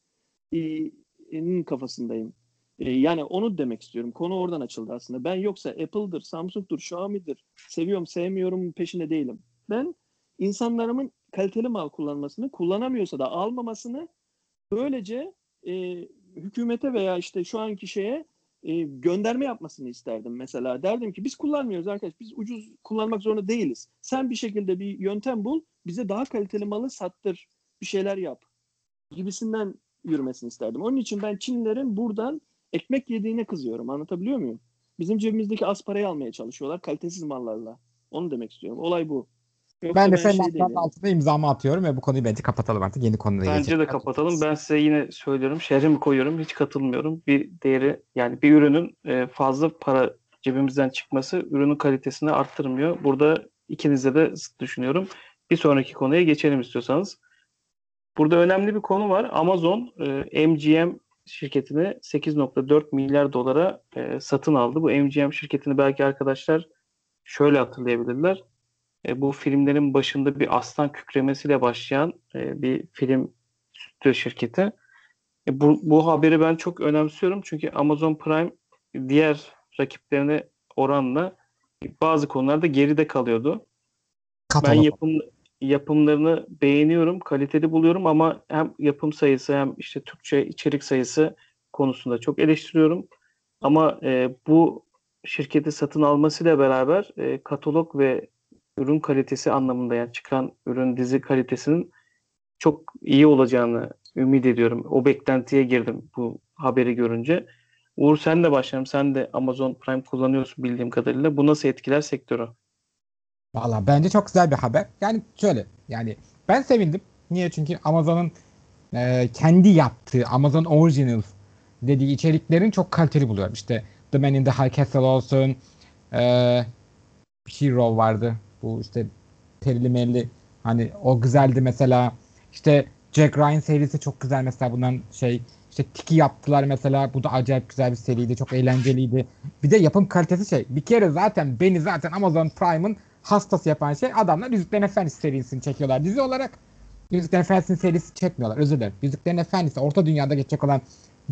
Ee, kafasındayım. Ee, yani onu demek istiyorum. Konu oradan açıldı aslında. Ben yoksa Apple'dır, Samsung'dur, Xiaomi'dir. Seviyorum, sevmiyorum peşinde değilim. Ben insanlarımın kaliteli mal kullanmasını, kullanamıyorsa da almamasını böylece e, hükümete veya işte şu anki şeye e, gönderme yapmasını isterdim mesela. Derdim ki biz kullanmıyoruz arkadaş. Biz ucuz kullanmak zorunda değiliz. Sen bir şekilde bir yöntem bul. Bize daha kaliteli malı sattır. Bir şeyler yap. Gibisinden yürümesini isterdim. Onun için ben Çinlilerin buradan ekmek yediğine kızıyorum. Anlatabiliyor muyum? Bizim cebimizdeki az parayı almaya çalışıyorlar kalitesiz mallarla. Onu demek istiyorum. Olay bu. Yoksa ben de senin şey altına imzamı atıyorum ve bu konuyu bence kapatalım artık. Yeni konuya Bence geçelim. de kapatalım. Ben size yine söylüyorum. Şehrimi koyuyorum. Hiç katılmıyorum. Bir değeri yani bir ürünün e, fazla para cebimizden çıkması ürünün kalitesini arttırmıyor. Burada ikinize de düşünüyorum. Bir sonraki konuya geçelim istiyorsanız. Burada önemli bir konu var. Amazon e, MGM şirketini 8.4 milyar dolara e, satın aldı. Bu MGM şirketini belki arkadaşlar şöyle hatırlayabilirler e, bu filmlerin başında bir aslan kükremesiyle başlayan e, bir film stüdyo şirketi. E, bu, bu haberi ben çok önemsiyorum çünkü Amazon Prime diğer rakiplerine oranla bazı konularda geride kalıyordu. Katalog. Ben yapım yapımlarını beğeniyorum, kaliteli buluyorum ama hem yapım sayısı hem işte Türkçe içerik sayısı konusunda çok eleştiriyorum. Ama e, bu şirketi satın almasıyla beraber e, katalog ve ürün kalitesi anlamında yani çıkan ürün dizi kalitesinin çok iyi olacağını ümit ediyorum. O beklentiye girdim bu haberi görünce. Uğur sen de başlayalım. Sen de Amazon Prime kullanıyorsun bildiğim kadarıyla. Bu nasıl etkiler sektörü? Valla bence çok güzel bir haber. Yani şöyle yani ben sevindim. Niye? Çünkü Amazon'un e, kendi yaptığı Amazon Originals dediği içeriklerin çok kaliteli buluyorum. İşte The Man in the High Castle olsun e, Hero vardı. Bu işte perili merili hani o güzeldi mesela. İşte Jack Ryan serisi çok güzel mesela bundan şey işte Tiki yaptılar mesela. Bu da acayip güzel bir seriydi. Çok eğlenceliydi. Bir de yapım kalitesi şey. Bir kere zaten beni zaten Amazon Prime'ın hastası yapan şey adamlar Yüzüklerin Efendisi serisini çekiyorlar dizi olarak. Yüzüklerin Efendisi serisi çekmiyorlar. Özür dilerim. Yüzüklerin Efendisi Orta Dünya'da geçecek olan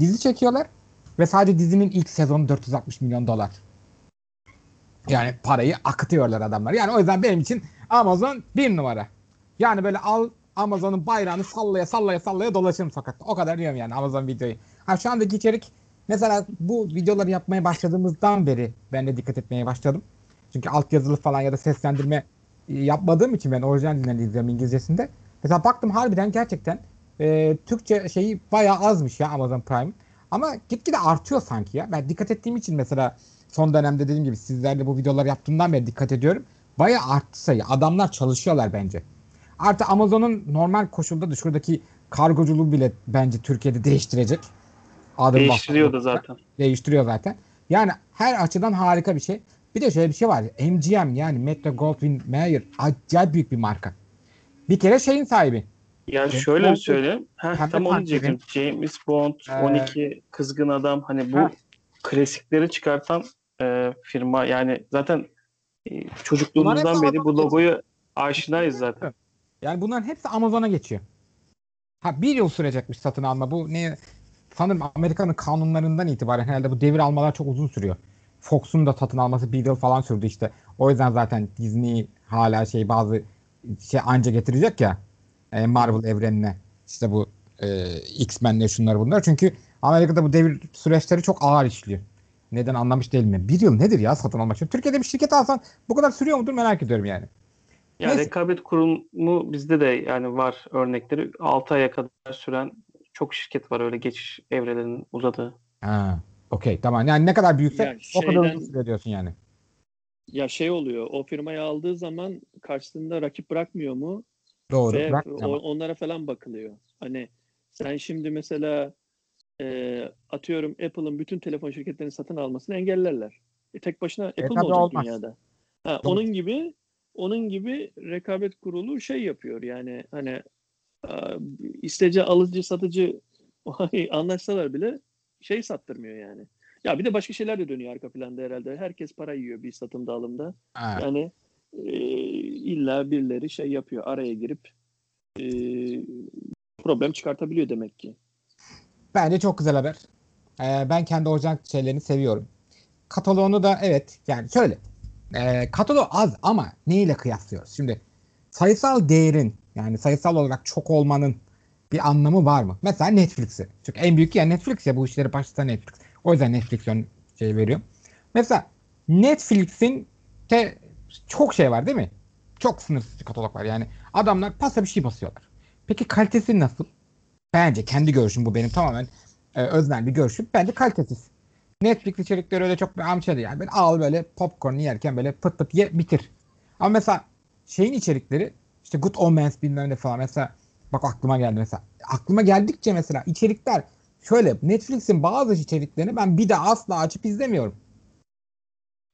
dizi çekiyorlar. Ve sadece dizinin ilk sezonu 460 milyon dolar. Yani parayı akıtıyorlar adamlar. Yani o yüzden benim için Amazon bir numara. Yani böyle al Amazon'un bayrağını sallaya sallaya sallaya dolaşırım sokakta. O kadar diyorum yani Amazon videoyu. Ha şu andaki içerik mesela bu videoları yapmaya başladığımızdan beri ben de dikkat etmeye başladım. Çünkü altyazılı falan ya da seslendirme e, yapmadığım için ben orijinal dilden izliyorum İngilizcesinde. Mesela baktım harbiden gerçekten e, Türkçe şeyi bayağı azmış ya Amazon Prime. Ama gitgide artıyor sanki ya. Ben dikkat ettiğim için mesela son dönemde dediğim gibi sizlerle bu videoları yaptığımdan beri dikkat ediyorum. Bayağı arttı sayı. Adamlar çalışıyorlar bence. Artı Amazon'un normal koşulda da şuradaki kargoculuğu bile bence Türkiye'de değiştirecek. Adım Değiştiriyordu baktığında. zaten. Değiştiriyor zaten. Yani her açıdan harika bir şey. Bir de şöyle bir şey var. MGM yani Metro Goldwyn Mayer acayip büyük bir marka. Bir kere şeyin sahibi. Yani James şöyle Bond- söyleyeyim. Heh, tam onu diyecektim. James Bond, Ee, 12, Kızgın Adam hani bu Ha. klasikleri çıkartan e, firma yani zaten e, çocukluğumuzdan beri bu logoyu aşinayız zaten. Yani bunların hepsi Amazon'a geçiyor. Ha bir yıl sürecekmiş satın alma. Bu ne? Sanırım Amerika'nın kanunlarından itibaren herhalde bu devir almalar çok uzun sürüyor. Fox'un da satın alması bir yıl falan sürdü işte. O yüzden zaten Disney hala şey bazı şey anca getirecek ya e, Marvel evrenine işte bu e, X-Men'le şunlar bunlar. Çünkü Amerika'da bu devir süreçleri çok ağır işliyor. Neden anlamış değilim. ben. Bir yıl nedir ya satın almak için? Türkiye'de bir şirket alsan bu kadar sürüyor mudur merak ediyorum yani. Ya Neyse. rekabet kurumu bizde de yani var örnekleri. 6 aya kadar süren çok şirket var öyle geçiş evrelerinin uzadığı. Ha, okey tamam. Yani ne kadar büyükse Yani o kadar şeyden- uzun süre diyorsun yani. Ya şey oluyor. O firmayı aldığı zaman karşısında rakip bırakmıyor mu? Doğru. Ve Bırak o- onlara falan bakılıyor. Hani sen şimdi mesela e, atıyorum Apple'ın bütün telefon şirketlerini satın almasını engellerler. E, tek başına Apple mi tabii olacak olmaz. dünyada? Ha, Doğru. onun gibi onun gibi rekabet kurulu şey yapıyor yani hani e, istece alıcı satıcı *laughs* anlaşsalar bile şey sattırmıyor yani. Ya bir de başka şeyler de dönüyor arka planda herhalde. Herkes para yiyor bir satımda alımda. Ha, Yani e, illa birileri şey yapıyor araya girip e, problem çıkartabiliyor demek ki. Bence çok güzel haber. Ee, ben kendi orijinal şeylerini seviyorum. Kataloğunu da evet yani şöyle. Ee, kataloğu az ama neyle kıyaslıyoruz? Şimdi sayısal değerin yani sayısal olarak çok olmanın bir anlamı var mı? Mesela Netflix'i. Çünkü en büyük yer Netflix ya bu işleri başlatan Netflix. O yüzden Netflix ön şey veriyor. Mesela Netflix'in de çok şey var değil mi? Çok sınırsız katalog var. Yani adamlar pasa bir şey basıyorlar. Peki kalitesi nasıl? Bence kendi görüşüm bu benim tamamen e, öznel bir görüşüm. Bence kalitesiz. Netflix içerikleri öyle çok bir amca değil. Yani böyle al böyle popcorn yerken böyle pıt pıt ye bitir. Ama mesela şeyin içerikleri işte Good Omens bilmem ne falan mesela bak aklıma geldi mesela. Aklıma geldikçe mesela içerikler şöyle Netflix'in bazı içeriklerini ben bir daha asla açıp izlemiyorum.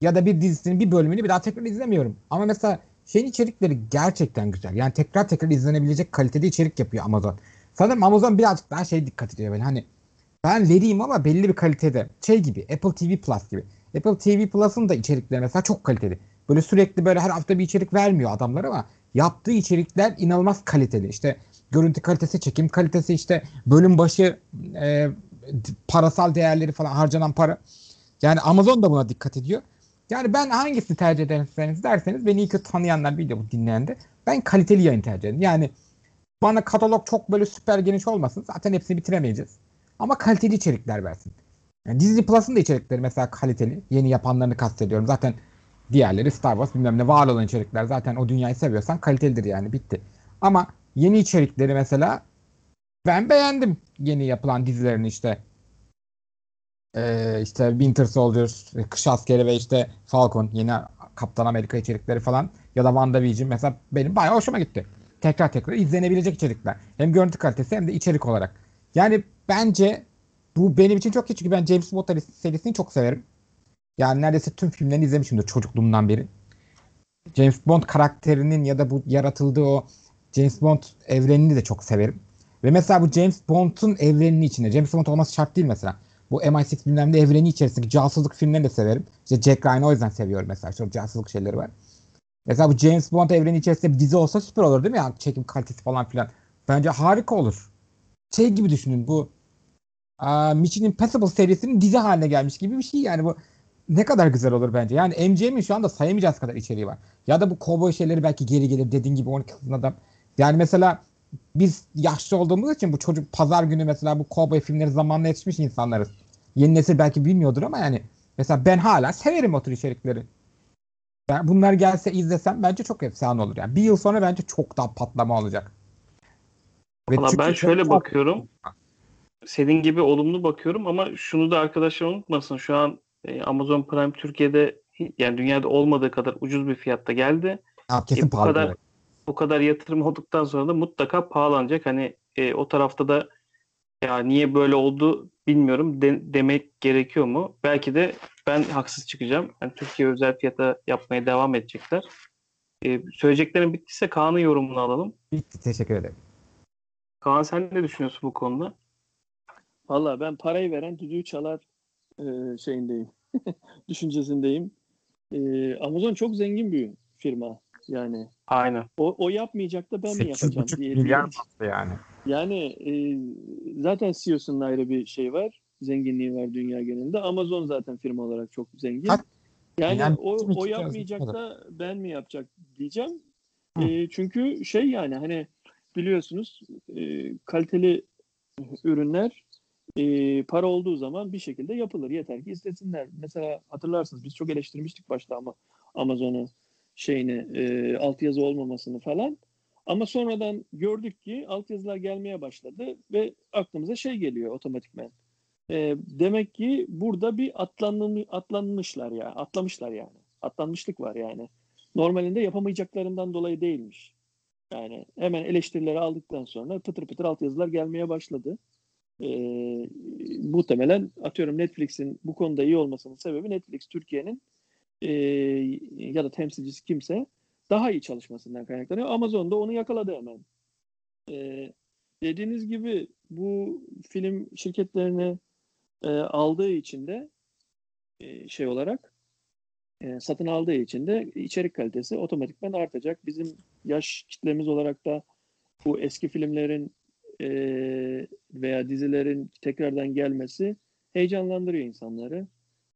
Ya da bir dizisinin bir bölümünü bir daha tekrar izlemiyorum. Ama mesela şeyin içerikleri gerçekten güzel. Yani tekrar tekrar izlenebilecek kalitede içerik yapıyor Amazon. Sanırım Amazon birazcık daha şey dikkat ediyor böyle hani ben vereyim ama belli bir kalitede. Şey gibi Apple TV Plus gibi. Apple TV Plus'ın da içerikleri mesela çok kaliteli. Böyle sürekli böyle her hafta bir içerik vermiyor adamlar ama yaptığı içerikler inanılmaz kaliteli. İşte görüntü kalitesi, çekim kalitesi, işte bölüm başı e, parasal değerleri falan harcanan para. Yani Amazon da buna dikkat ediyor. Yani ben hangisini tercih ederseniz derseniz beni iyi kötü tanıyanlar bu dinleyen de. Ben kaliteli yayın tercih ederim. Yani bana katalog çok böyle süper geniş olmasın. Zaten hepsini bitiremeyeceğiz. Ama kaliteli içerikler versin. Yani Disney Plus'ın da içerikleri mesela kaliteli. Yeni yapanlarını kastediyorum. Zaten diğerleri Star Wars bilmem ne var olan içerikler. Zaten o dünyayı seviyorsan kalitelidir yani bitti. Ama yeni içerikleri mesela ben beğendim yeni yapılan dizilerini işte. Ee, işte Winter Soldier, Kış Askeri ve işte Falcon yeni Kaptan Amerika içerikleri falan ya da WandaVision mesela benim bayağı hoşuma gitti. Tekrar tekrar izlenebilecek içerikler. Hem görüntü kalitesi hem de içerik olarak. Yani bence bu benim için çok iyi çünkü ben James Bond serisini çok severim. Yani neredeyse tüm filmlerini izlemişimdir çocukluğumdan beri. James Bond karakterinin ya da bu yaratıldığı o James Bond evrenini de çok severim. Ve mesela bu James Bond'un evreninin içinde James Bond olması şart değil mesela. Bu MI6 bilmem evreni içerisindeki casuslık filmlerini de severim. İşte Jack Ryan'ı o yüzden seviyorum mesela. Çok casuslık şeyleri var. Mesela bu James Bond evreni içerisinde bir dizi olsa süper olur değil mi? Yani çekim kalitesi falan filan. Bence harika olur. Şey gibi düşünün bu uh, Mission Impossible serisinin dizi haline gelmiş gibi bir şey yani bu ne kadar güzel olur bence. Yani MCM'in şu anda sayamayacağız kadar içeriği var. Ya da bu kovboy şeyleri belki geri gelir dediğin gibi 12 kızın adam. Yani mesela biz yaşlı olduğumuz için bu çocuk pazar günü mesela bu kovboy filmleri zamanla yetişmiş insanlarız. Yeni nesil belki bilmiyordur ama yani mesela ben hala severim o tür içerikleri. Ben bunlar gelse izlesem bence çok efsane olur yani. Bir yıl sonra bence çok daha patlama olacak. Ve Valla ben şöyle bakıyorum. Senin gibi olumlu bakıyorum ama şunu da arkadaşlar unutmasın. Şu an e, Amazon Prime Türkiye'de yani dünyada olmadığı kadar ucuz bir fiyatta geldi. Ha, kesin E, bu kadar- bu kadar yatırım olduktan sonra da mutlaka pahalanacak. Hani e, o tarafta da ya niye böyle oldu bilmiyorum de- demek gerekiyor mu? Belki de ben haksız çıkacağım. Yani Türkiye özel fiyata yapmaya devam edecekler. E, söyleyeceklerim bittiyse Kaan'ın yorumunu alalım. Bitti. Teşekkür ederim. Kaan sen ne düşünüyorsun bu konuda? Valla ben parayı veren düdüğü çalar e, şeyindeyim. *laughs* Düşüncesindeyim. E, Amazon çok zengin bir firma. Yani Aynen. o, o yapmayacak da ben mi yapacağım 8,5 diye. milyar bastı yani. Yani e, zaten CEO'sunun ayrı bir şey var. Zenginliği var dünya genelinde. Amazon zaten firma olarak çok zengin. Yani, Yani o, o yapmayacak da ben mi yapacak diyeceğim. Hı. E, çünkü şey yani hani biliyorsunuz e, kaliteli ürünler e, para olduğu zaman bir şekilde yapılır. Yeter ki istesinler. Mesela hatırlarsınız biz çok eleştirmiştik başta ama Amazon'u şeyini e, altyazı olmamasını falan. Ama sonradan gördük ki altyazılar gelmeye başladı ve aklımıza şey geliyor otomatikmen. E, demek ki burada bir atlanmış, atlanmışlar ya, atlamışlar yani. Atlanmışlık var yani. Normalinde yapamayacaklarından dolayı değilmiş. Yani hemen eleştirileri aldıktan sonra pıtır pıtır altyazılar gelmeye başladı. Ee, muhtemelen atıyorum Netflix'in bu konuda iyi olmasının sebebi Netflix Türkiye'nin e, ya da temsilcisi kimse daha iyi çalışmasından kaynaklanıyor. Amazon da onu yakaladı hemen. Ee, dediğiniz gibi bu film şirketlerini e, aldığı için de e, şey olarak e, satın aldığı için de içerik kalitesi otomatikman artacak. Bizim yaş kitlemiz olarak da bu eski filmlerin e, veya dizilerin tekrardan gelmesi heyecanlandırıyor insanları.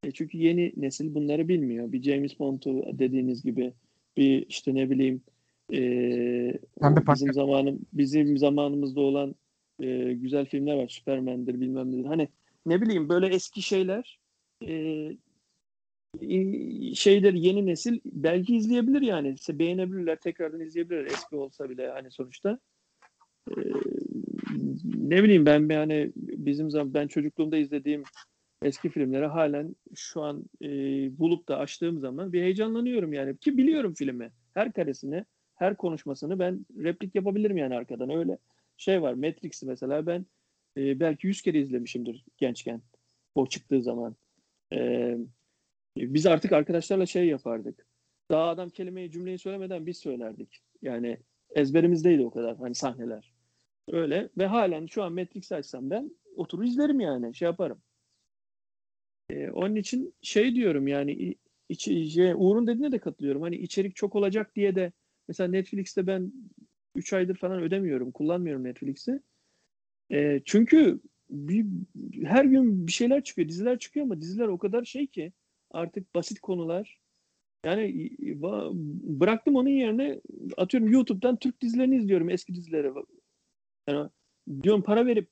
E, çünkü yeni nesil bunları bilmiyor. Bir James Bond'u dediğiniz gibi bir işte ne bileyim e, Pembe bizim zamanım bizim zamanımızda olan e, güzel filmler var. Superman'dir bilmem nedir. Hani ne bileyim böyle eski şeyler e, e, şeyler yeni nesil belki izleyebilir yani. İşte beğenebilirler, tekrardan izleyebilirler eski olsa bile hani sonuçta. E, ne bileyim ben yani bizim zaman ben çocukluğumda izlediğim eski filmleri halen şu an e, bulup da açtığım zaman bir heyecanlanıyorum yani ki biliyorum filmi. Her karesini, her konuşmasını ben replik yapabilirim yani arkadan öyle şey var. Matrix'i mesela ben e, belki yüz kere izlemişimdir gençken o çıktığı zaman. E, biz artık arkadaşlarla şey yapardık. Daha adam kelimeyi cümleyi söylemeden biz söylerdik. Yani ezberimizdeydi o kadar hani sahneler. Öyle ve halen şu an Matrix açsam ben oturur izlerim yani şey yaparım. Ee, onun için şey diyorum yani i- içi, şey, Uğur'un dediğine de katılıyorum. Hani içerik çok olacak diye de mesela Netflix'te ben 3 aydır falan ödemiyorum. Kullanmıyorum Netflix'i. Ee, çünkü bir, her gün bir şeyler çıkıyor. Diziler çıkıyor ama diziler o kadar şey ki artık basit konular. Yani bıraktım onun yerine atıyorum YouTube'dan Türk dizilerini izliyorum. Eski dizileri. Yani diyorum para verip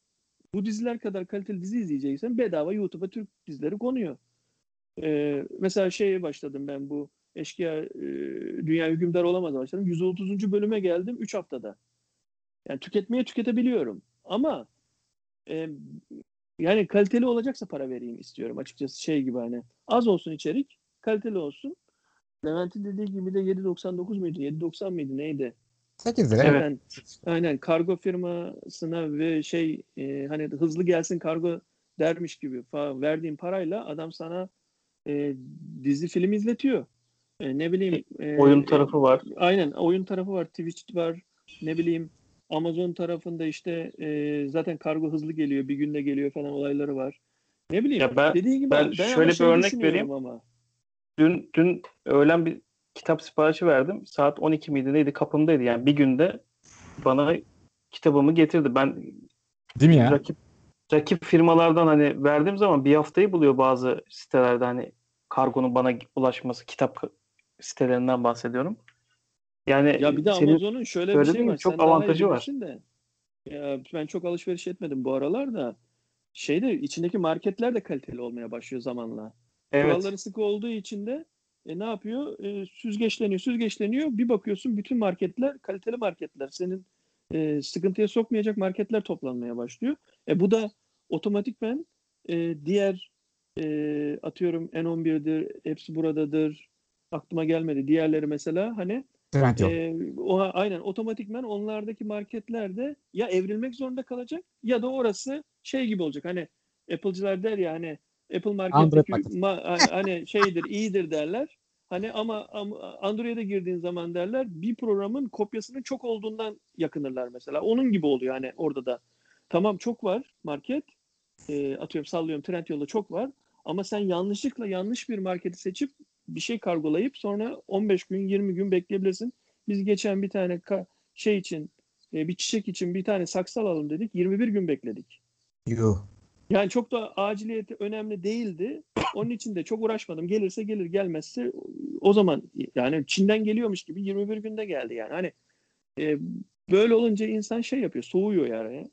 bu diziler kadar kaliteli dizi izleyeceksen bedava YouTube'a Türk dizileri konuyor. Ee, mesela şeye başladım ben bu eşkıya e, dünya hükümdar olamaz başladım. 130. bölüme geldim 3 haftada. Yani tüketmeye tüketebiliyorum. Ama e, yani kaliteli olacaksa para vereyim istiyorum açıkçası şey gibi hani. Az olsun içerik, kaliteli olsun. Levent'in dediği gibi de 7.99 muydu? 7.90 mıydı? Neydi? 8 lira. Evet. Aynen, aynen kargo firmasına ve şey e, hani hızlı gelsin kargo dermiş gibi falan verdiğin parayla adam sana e, dizi film izletiyor. E, ne bileyim e, Oyun tarafı var. Aynen oyun tarafı var, Twitch var, ne bileyim Amazon tarafında işte e, zaten kargo hızlı geliyor, bir günde geliyor falan olayları var. Ne bileyim. Ya ben- dediği gibi ben ama şöyle bir örnek vereyim. Ama. Dün dün öğlen bir kitap siparişi verdim. Saat 12 miydi neydi kapımdaydı. Yani bir günde bana kitabımı getirdi. Ben Değil mi ya? rakip rakip firmalardan hani verdiğim zaman bir haftayı buluyor bazı sitelerde hani kargonun bana ulaşması kitap sitelerinden bahsediyorum. Yani Ya bir de Amazon'un şöyle bir şey var. çok Sen avantajı var. De, Ya, ben çok alışveriş etmedim bu aralar da. Şeyde içindeki marketler de kaliteli olmaya başlıyor zamanla. Evet. Kuralları sıkı olduğu için de e, ne yapıyor? E, süzgeçleniyor, süzgeçleniyor. Bir bakıyorsun bütün marketler kaliteli marketler. Senin e, sıkıntıya sokmayacak marketler toplanmaya başlıyor. E, bu da otomatikmen e, diğer e, atıyorum N11'dir, hepsi buradadır. Aklıma gelmedi. Diğerleri mesela hani Trendyol. ee, o, aynen otomatikmen onlardaki marketlerde ya evrilmek zorunda kalacak ya da orası şey gibi olacak. Hani Apple'cılar der ya hani Apple marketteki market. ma- *laughs* hani şeydir iyidir derler. Hani ama, ama Android'e girdiğin zaman derler bir programın kopyasının çok olduğundan yakınırlar mesela. Onun gibi oluyor hani orada da. Tamam çok var market. Ee, atıyorum sallıyorum Trendyol'da çok var. Ama sen yanlışlıkla yanlış bir marketi seçip bir şey kargolayıp sonra 15 gün 20 gün bekleyebilirsin. Biz geçen bir tane şey için e, bir çiçek için bir tane saksı alalım dedik. 21 gün bekledik. Yuh. Yani çok da aciliyeti önemli değildi. Onun için de çok uğraşmadım. Gelirse gelir gelmezse o zaman yani Çin'den geliyormuş gibi 21 günde geldi yani. Hani e, böyle olunca insan şey yapıyor soğuyor yani.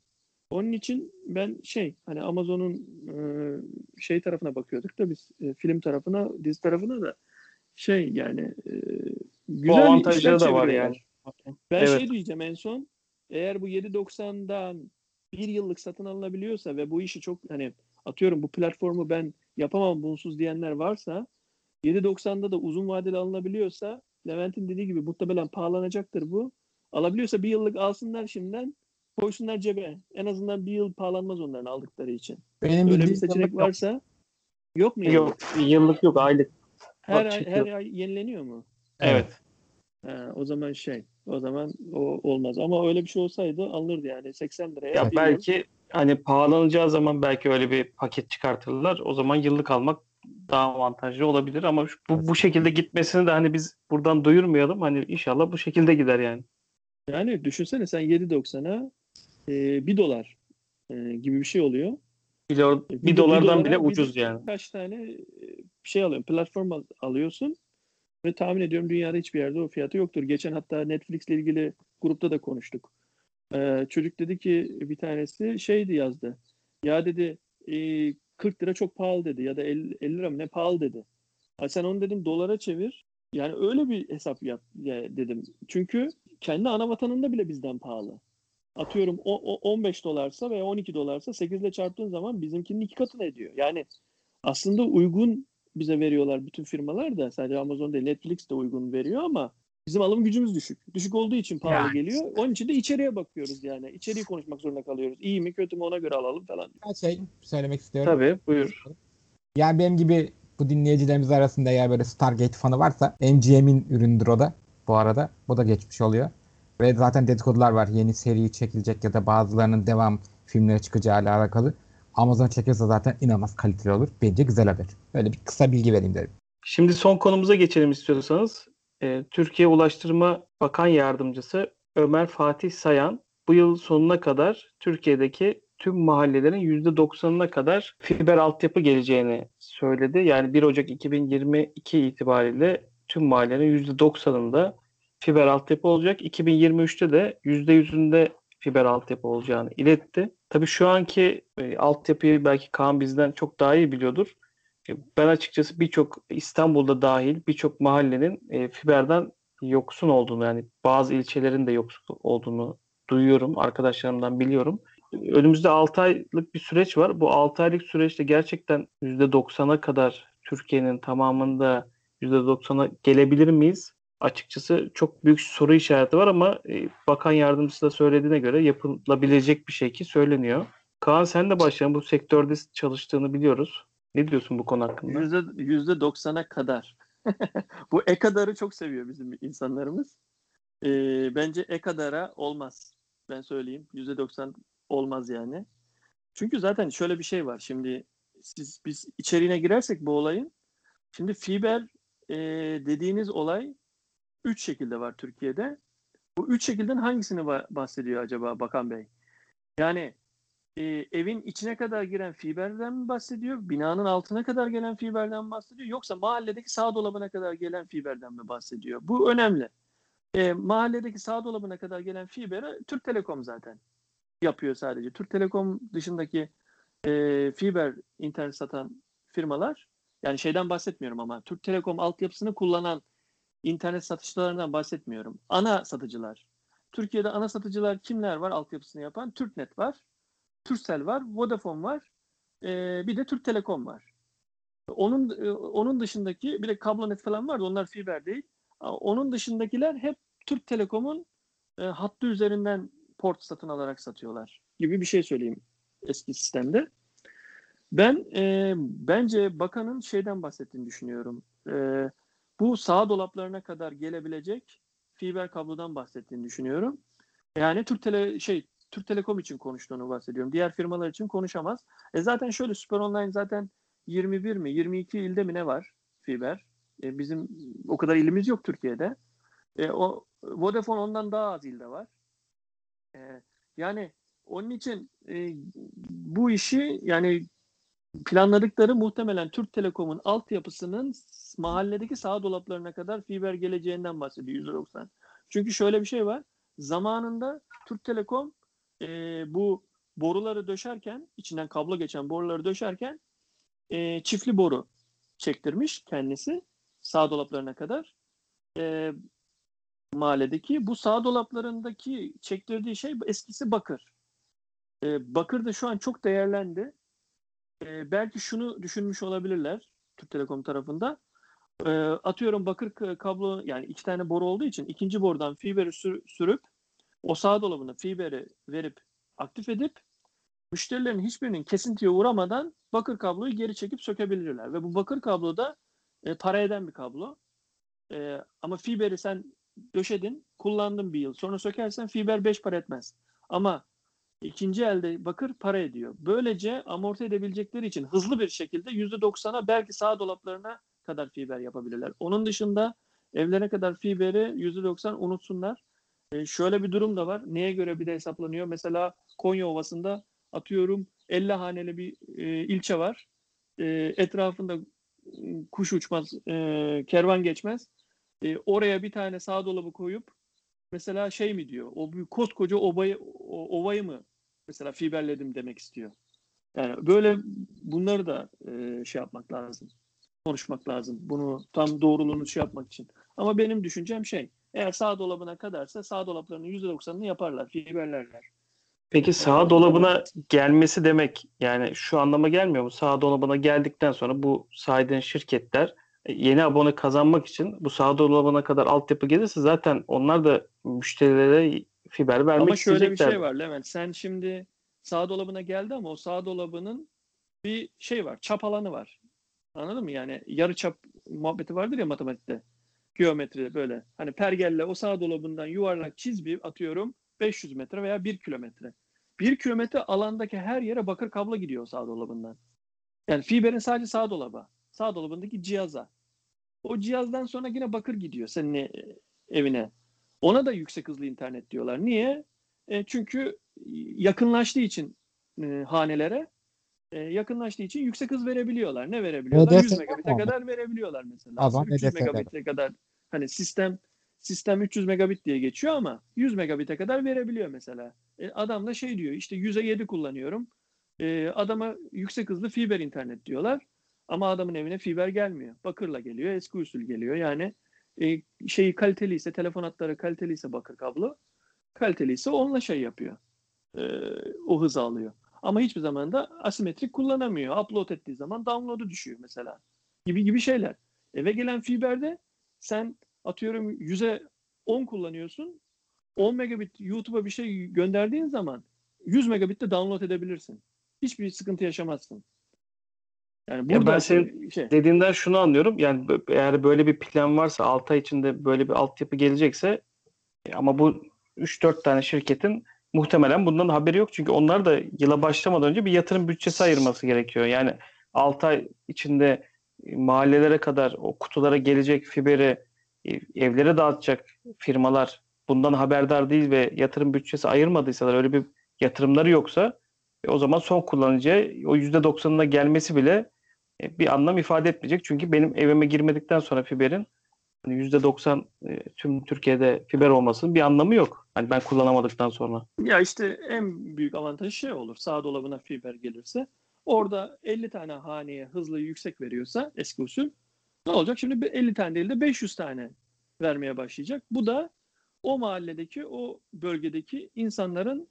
Onun için ben şey hani Amazon'un e, şey tarafına bakıyorduk da biz e, film tarafına dizi tarafına da şey yani e, Bu güzel işler avantajları da var çeviriyorlar. yani. Ben Evet. şey diyeceğim en son. Eğer bu 7.90'dan bir yıllık satın alınabiliyorsa ve bu işi çok hani atıyorum bu platformu ben yapamam bunsuz diyenler varsa 7.90'da da uzun vadeli alınabiliyorsa Levent'in dediği gibi muhtemelen pahalanacaktır bu. Alabiliyorsa bir yıllık alsınlar şimdiden koysunlar cebe. En azından bir yıl pahalanmaz onların aldıkları için. Benim Öyle bir seçenek yıllık yok. varsa yok mu? yıllık? Yok yıllık yok aylık. Her ay, her ay yenileniyor mu? Evet. Ha, o zaman şey, o zaman o olmaz. Ama öyle bir şey olsaydı alınırdı yani 80 liraya. Ya bir yıl. belki hani pahalanacağı zaman belki öyle bir paket çıkartırlar. O zaman yıllık almak daha avantajlı olabilir ama şu- bu, bu şekilde gitmesini de hani biz buradan duyurmayalım. Hani inşallah bu şekilde gider yani. Yani düşünsene sen 7.90'a e, 1 dolar e, gibi bir şey oluyor. Bir, do- E, bir do- dolardan dolara bile bir- ucuz yani. Kaç tane e, şey alıyorsun, platform al- alıyorsun ve tahmin ediyorum dünyada hiçbir yerde o fiyatı yoktur. Geçen hatta Netflix ile ilgili grupta da konuştuk. E, çocuk dedi ki bir tanesi şeydi yazdı. Ya dedi e, 40 lira çok pahalı dedi ya da 50, 50 lira mı ne pahalı dedi. Ha, sen onu dedim dolara çevir. Yani öyle bir hesap yap ya dedim. Çünkü kendi ana vatanında bile bizden pahalı. Atıyorum o, o 15 dolarsa veya 12 dolarsa 8 ile çarptığın zaman bizimkinin iki katını ediyor. Yani aslında uygun bize veriyorlar bütün firmalar da sadece Amazon değil Netflix de uygun veriyor ama bizim alım gücümüz düşük. Düşük olduğu için pahalı Yani. geliyor. Onun için de içeriye bakıyoruz yani. İçeriği konuşmak zorunda kalıyoruz. İyi mi kötü mü ona göre alalım falan. Bir şey söylemek istiyorum. Tabii buyur. Yani benim gibi bu dinleyicilerimiz arasında eğer böyle Stargate fanı varsa MGM'in ürünüdür o da bu arada. Bu da geçmiş oluyor. Ve zaten dedikodular var. Yeni seri çekilecek ya da bazılarının devam filmleri çıkacağı ile alakalı. Amazon çekiyorsa zaten inanılmaz kaliteli olur. Bence güzel haber. Böyle bir kısa bilgi vereyim dedim. Şimdi son konumuza geçelim istiyorsanız. Ee, Türkiye Ulaştırma Bakan Yardımcısı Ömer Fatih Sayan bu yıl sonuna kadar Türkiye'deki tüm mahallelerin %90'ına kadar fiber altyapı geleceğini söyledi. Yani 1 Ocak 2022 itibariyle tüm mahallelerin %90'ında fiber altyapı olacak. 2023'te de %100'ünde fiber altyapı olacağını iletti. Tabii şu anki e, altyapıyı belki Kaan bizden çok daha iyi biliyordur. E, Ben açıkçası birçok İstanbul'da dahil birçok mahallenin e, fiberden yoksun olduğunu yani bazı ilçelerin de yoksun olduğunu duyuyorum. Arkadaşlarımdan biliyorum. Önümüzde 6 aylık bir süreç var. Bu 6 aylık süreçte gerçekten %90'a kadar Türkiye'nin tamamında %90'a gelebilir miyiz? Açıkçası çok büyük soru işareti var ama e, bakan yardımcısı da söylediğine göre yapılabilecek bir şey ki söyleniyor. Kaan sen de başlayalım. Bu sektörde çalıştığını biliyoruz. Ne diyorsun bu konu hakkında? Yüzde, yüzde 90'a kadar. *laughs* Bu e kadarı çok seviyor bizim insanlarımız. Ee, bence e kadara olmaz. Ben söyleyeyim. Yüzde 90 olmaz yani. Çünkü zaten şöyle bir şey var. Şimdi siz biz içeriğine girersek bu olayın. Şimdi fiber e, dediğiniz olay üç şekilde var Türkiye'de. Bu üç şekilden hangisini ba- bahsediyor acaba Bakan Bey? Yani e, evin içine kadar giren fiberden mi bahsediyor? Binanın altına kadar gelen fiberden mi bahsediyor? Yoksa mahalledeki sağ dolabına kadar gelen fiberden mi bahsediyor? Bu önemli. E, mahalledeki sağ dolabına kadar gelen fibere Türk Telekom zaten. yapıyor sadece. Türk Telekom dışındaki e, fiber internet satan firmalar yani şeyden bahsetmiyorum ama Türk Telekom altyapısını kullanan internet satışlarından bahsetmiyorum. Ana satıcılar. Türkiye'de ana satıcılar kimler var altyapısını yapan? Türknet var, Turkcell var, Vodafone var, e, bir de Türk Telekom var. Onun e, onun dışındaki bir de kablonet falan var da onlar fiber değil. Onun dışındakiler hep Türk Telekom'un e, hattı üzerinden port satın alarak satıyorlar gibi bir şey söyleyeyim eski sistemde. Ben e, bence bakanın şeyden bahsettiğini düşünüyorum. E, bu sağ dolaplarına kadar gelebilecek fiber kablodan bahsettiğini düşünüyorum. Yani Türk Tele şey Türk Telekom için konuştuğunu bahsediyorum. Diğer firmalar için konuşamaz. E zaten şöyle Süper Online zaten 21 mi 22 ilde mi ne var fiber? E, bizim o kadar ilimiz yok Türkiye'de. E, o Vodafone ondan daha az ilde var. E, yani onun için e, bu işi yani planladıkları muhtemelen Türk Telekom'un altyapısının mahalledeki sağ dolaplarına kadar fiber geleceğinden bahsediyor %90. Çünkü şöyle bir şey var. Zamanında Türk Telekom e, bu boruları döşerken, içinden kablo geçen boruları döşerken e, çiftli boru çektirmiş kendisi sağ dolaplarına kadar. E, mahalledeki bu sağ dolaplarındaki çektirdiği şey eskisi bakır. E, bakır da şu an çok değerlendi. E, belki şunu düşünmüş olabilirler Türk Telekom tarafında. E, atıyorum bakır kablo yani iki tane boru olduğu için ikinci borudan fiberi sür, sürüp o sağ dolabına fiberi verip aktif edip müşterilerin hiçbirinin kesintiye uğramadan bakır kabloyu geri çekip sökebilirler. Ve bu bakır kablo da e, para eden bir kablo. E, ama fiberi sen döşedin, kullandın bir yıl. Sonra sökersen fiber 5 para etmez. Ama ikinci elde bakır para ediyor. Böylece amorti edebilecekleri için hızlı bir şekilde %90'a belki sağ dolaplarına kadar fiber yapabilirler. Onun dışında evlere kadar fiberi %90 unutsunlar. E, şöyle bir durum da var. Neye göre bir de hesaplanıyor? Mesela Konya Ovası'nda atıyorum 50 haneli bir e, ilçe var. E, etrafında kuş uçmaz, e, kervan geçmez. E, oraya bir tane sağ dolabı koyup mesela şey mi diyor? O büyük koskoca obayı, o, ovayı mı mesela fiberledim demek istiyor. Yani böyle bunları da e, şey yapmak lazım. Konuşmak lazım. Bunu tam doğruluğunu şey yapmak için. Ama benim düşüncem şey. Eğer sağ dolabına kadarsa sağ dolaplarının %90'ını yaparlar. Fiberlerler. Peki sağ dolabına gelmesi demek yani şu anlama gelmiyor mu? Sağ dolabına geldikten sonra bu saydığın şirketler e, yeni abone kazanmak için bu sağ dolabına kadar altyapı gelirse zaten onlar da müşterilere fiber vermek Ama şöyle bir şey var Levent. Sen şimdi sağ dolabına geldi ama o sağ dolabının bir şey var. Çap alanı var. Anladın mı? Yani yarı çap muhabbeti vardır ya matematikte. Geometride böyle. Hani pergelle o sağ dolabından yuvarlak çiz bir atıyorum 500 metre veya 1 kilometre. 1 kilometre alandaki her yere bakır kablo gidiyor sağ dolabından. Yani fiberin sadece sağ dolaba. Sağ dolabındaki cihaza. O cihazdan sonra yine bakır gidiyor senin e, evine. Ona da yüksek hızlı internet diyorlar. Niye? E, çünkü yakınlaştığı için e, hanelere e, yakınlaştığı için yüksek hız verebiliyorlar. Ne verebiliyorlar? HDF 100 megabit'e mı? kadar verebiliyorlar mesela. Adam 300 HDF 'de. megabit'e kadar hani sistem sistem 300 megabit diye geçiyor ama 100 megabit'e kadar verebiliyor mesela. E, adam da şey diyor işte 100'e 7 kullanıyorum. E, adama yüksek hızlı fiber internet diyorlar. Ama adamın evine fiber gelmiyor. Bakırla geliyor, eski usul geliyor. Yani e, şeyi kaliteliyse, telefon hatları kaliteliyse bakır kablo, kaliteliyse onunla şey yapıyor. E, o hızı alıyor. Ama hiçbir zaman da asimetrik kullanamıyor. Upload ettiği zaman download'u düşüyor mesela. Gibi gibi şeyler. Eve gelen fiberde sen atıyorum 100'e 10 kullanıyorsun. 10 megabit YouTube'a bir şey gönderdiğin zaman 100 megabit de download edebilirsin. Hiçbir sıkıntı yaşamazsın. Yani Ya burada ben senin şey, Dediğinden şunu anlıyorum. Yani eğer böyle bir plan varsa 6 ay içinde böyle bir altyapı gelecekse e, ama bu 3-4 tane şirketin muhtemelen bundan haberi yok. Çünkü onlar da yıla başlamadan önce bir yatırım bütçesi ayırması gerekiyor. Yani 6 ay içinde e, mahallelere kadar o kutulara gelecek fiberi e, evlere dağıtacak firmalar bundan haberdar değil ve yatırım bütçesi ayırmadıysalar öyle bir yatırımları yoksa o zaman son kullanıcıya o %90'ına gelmesi bile bir anlam ifade etmeyecek. Çünkü benim evime girmedikten sonra fiberin hani %90 e, tüm Türkiye'de fiber olmasının bir anlamı yok. Hani ben kullanamadıktan sonra. Ya işte en büyük avantajı şey olur. Sağ dolabına fiber gelirse orada 50 tane haneye hızlı yüksek veriyorsa eski usul ne olacak? Şimdi 50 tane değil de 500 tane vermeye başlayacak. Bu da o mahalledeki, o bölgedeki insanların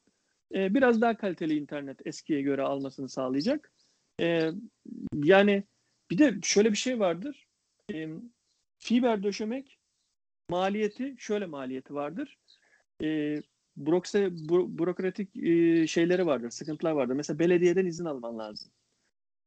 e, biraz daha kaliteli internet eskiye göre almasını sağlayacak. E, yani bir de şöyle bir şey vardır. E, fiber döşemek maliyeti şöyle maliyeti vardır. E, bürokse, bü- bürokratik e, şeyleri vardır, sıkıntılar vardır. Mesela belediyeden izin alman lazım.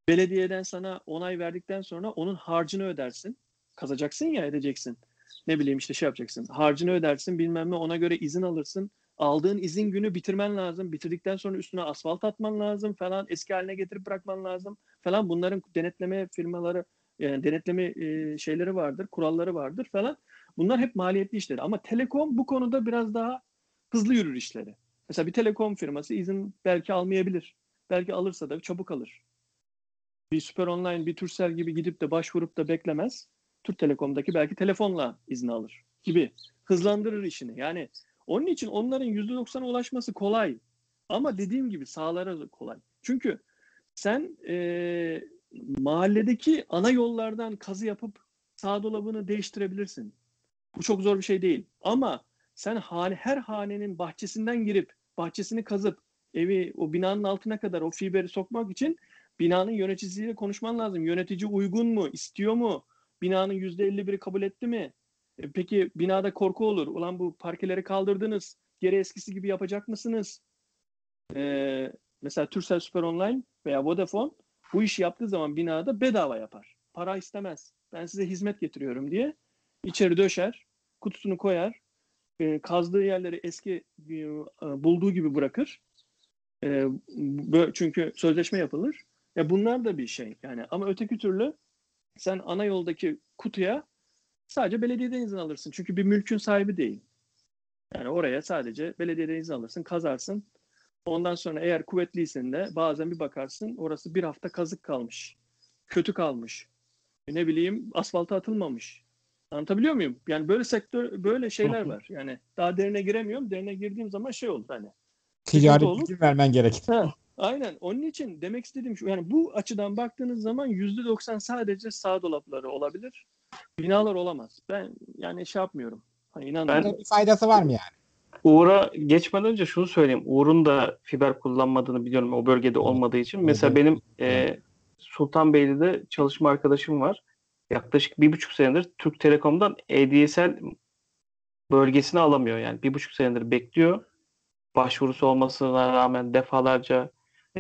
Belediyeden sana onay verdikten sonra onun harcını ödersin. Kazacaksın ya edeceksin. Ne bileyim işte şey yapacaksın. Harcını ödersin bilmem ne ona göre izin alırsın. Aldığın izin günü bitirmen lazım. Bitirdikten sonra üstüne asfalt atman lazım falan. Eski haline getirip bırakman lazım falan. Bunların denetleme firmaları yani denetleme e, şeyleri vardır, kuralları vardır falan. Bunlar hep maliyetli işleri. Ama telekom bu konuda biraz daha hızlı yürür işleri. Mesela bir telekom firması izin belki almayabilir. Belki alırsa da çabuk alır. Bir Süper Online, bir Turkcell gibi gidip de başvurup da beklemez. Türk Telekom'daki belki telefonla izni alır gibi. Hızlandırır işini. Yani onun için onların %90'a ulaşması kolay. Ama dediğim gibi sağlara kolay. Çünkü sen eee, mahalledeki ana yollardan kazı yapıp sağ dolabını değiştirebilirsin. Bu çok zor bir şey değil. Ama sen hane, her hanenin bahçesinden girip bahçesini kazıp evi o binanın altına kadar o fiberi sokmak için binanın yöneticisiyle konuşman lazım. Yönetici uygun mu? istiyor mu? Binanın %51'i kabul etti mi? E, peki binada korku olur. Ulan bu parkeleri kaldırdınız. Geri eskisi gibi yapacak mısınız? Ee, mesela Turkcell Süper Online veya Vodafone bu işi yaptığı zaman binada bedava yapar. Para istemez. Ben size hizmet getiriyorum diye içeri döşer, kutusunu koyar, e, kazdığı yerleri eski e, bulduğu gibi bırakır. E, çünkü sözleşme yapılır. Ya bunlar da bir şey yani ama öteki türlü sen ana yoldaki kutuya sadece belediyeden izin alırsın. Çünkü bir mülkün sahibi değil. Yani oraya sadece belediyeden izin alırsın, kazarsın. Ondan sonra eğer kuvvetliysen de bazen bir bakarsın orası bir hafta kazık kalmış. Kötü kalmış. E Ne bileyim asfalta atılmamış. Anlatabiliyor muyum? Yani böyle sektör böyle şeyler var. Yani daha derine giremiyorum. Derine girdiğim zaman şey olur hani. Ticari izin vermen gerekir. Ha, aynen. Onun için demek istediğim şu. Yani bu açıdan baktığınız zaman %90 sadece sağ dolapları olabilir. Binalar olamaz. Ben yani şey yapmıyorum. Hani inanmıyorum. Burada bir faydası var mı yani? Uğur'a geçmeden önce şunu söyleyeyim. Uğur'un da fiber kullanmadığını biliyorum o bölgede olmadığı için. Mesela benim e, Sultanbeyli'de çalışma arkadaşım var. Yaklaşık bir buçuk senedir Türk Telekom'dan ADSL bölgesini alamıyor. Yani bir buçuk senedir bekliyor. Başvurusu olmasına rağmen defalarca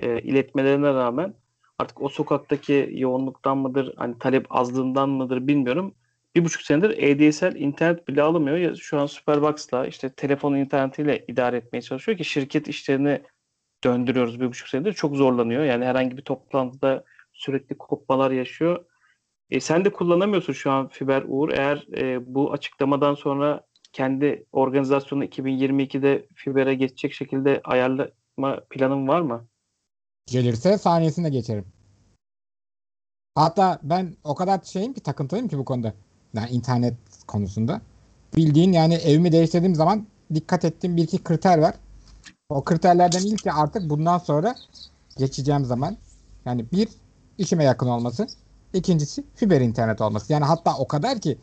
e, iletmelerine rağmen artık o sokaktaki yoğunluktan mıdır, hani talep azlığından mıdır bilmiyorum. Bir buçuk senedir ADSL internet bile alamıyor. Şu an Superbox'la işte telefon internetiyle idare etmeye çalışıyor ki şirket işlerini döndürüyoruz bir buçuk senedir. Çok zorlanıyor. Yani herhangi bir toplantıda sürekli kopmalar yaşıyor. E, sen de kullanamıyorsun şu an fiber Uğur. Eğer e, bu açıklamadan sonra kendi organizasyonu 2022'de fibere geçecek şekilde ayarlama planın var mı? Gelirse saniyesinde geçerim. Hatta ben o kadar şeyim ki takıntılıyım ki bu konuda. Yani internet konusunda. Bildiğin yani evimi değiştirdiğim zaman dikkat ettiğim bir iki kriter var. O kriterlerden ilki artık bundan sonra geçeceğim zaman yani bir işime yakın olması. ikincisi fiber internet olması. Yani hatta o kadar ki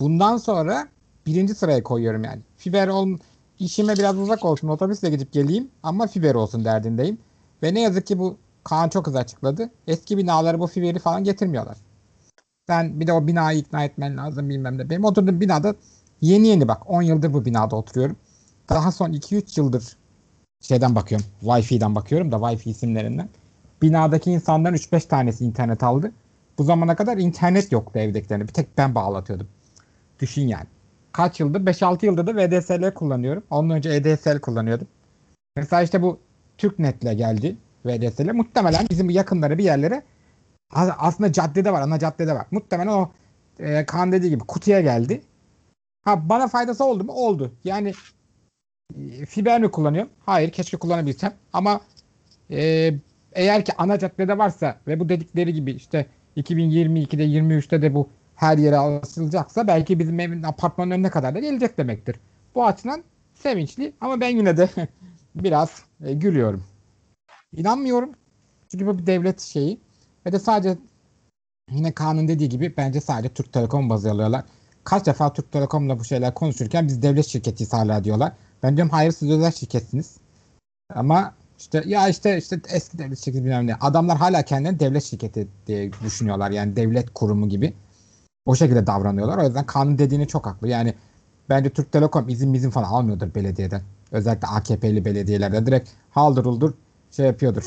bundan sonra birinci sıraya koyuyorum yani. Fiber ol işime biraz uzak olsun otobüsle gidip geleyim ama fiber olsun derdindeyim. Ve ne yazık ki bu Kaan çok hızlı açıkladı. Eski binalara bu fiberi falan getirmiyorlar. Ben bir de o binayı ikna etmen lazım bilmem ne. Benim oturduğum binada yeni yeni bak 10 yıldır bu binada oturuyorum. Daha son 2-3 yıldır şeyden bakıyorum. Wi-Fi'den bakıyorum da Wi-Fi isimlerinden. Binadaki insanların 3-5 tanesi internet aldı. Bu zamana kadar internet yoktu evdekilerine. Bir tek ben bağlatıyordum. Düşün yani. Kaç yıldır? 5-6 yıldır da VDSL kullanıyorum. Ondan önce EDSL kullanıyordum. Mesela işte bu TürkNet'le geldi VDSL. Muhtemelen bizim yakınları bir yerlere aslında caddede var. Ana caddede var. Muhtemelen o e, Kaan dediği gibi kutuya geldi. Ha bana faydası oldu mu? Oldu. Yani e, fiber mi kullanıyorum? Hayır. Keşke kullanabilsem. Ama e, eğer ki ana caddede varsa ve bu dedikleri gibi işte 2022'de 23'te de bu her yere asılacaksa belki bizim evin apartmanın önüne kadar da gelecek demektir. Bu açıdan sevinçli ama ben yine de *laughs* biraz e, gülüyorum. İnanmıyorum. Çünkü bu bir devlet şeyi. Ve de sadece yine kanun dediği gibi bence sadece Türk Telekom baz alıyorlar. Kaç defa Türk Telekom'la bu şeyler konuşurken biz devlet şirketiyiz hala diyorlar. Ben diyorum hayır siz özel şirketsiniz. Ama işte ya işte işte eski devlet şirketi bilmem ne. Adamlar hala kendilerini devlet şirketi diye düşünüyorlar. Yani devlet kurumu gibi. O şekilde davranıyorlar. O yüzden kanun dediğini çok haklı. Yani bence Türk Telekom izin bizim falan almıyordur belediyeden. Özellikle AKP'li belediyelerde direkt haldır uldur şey yapıyordur.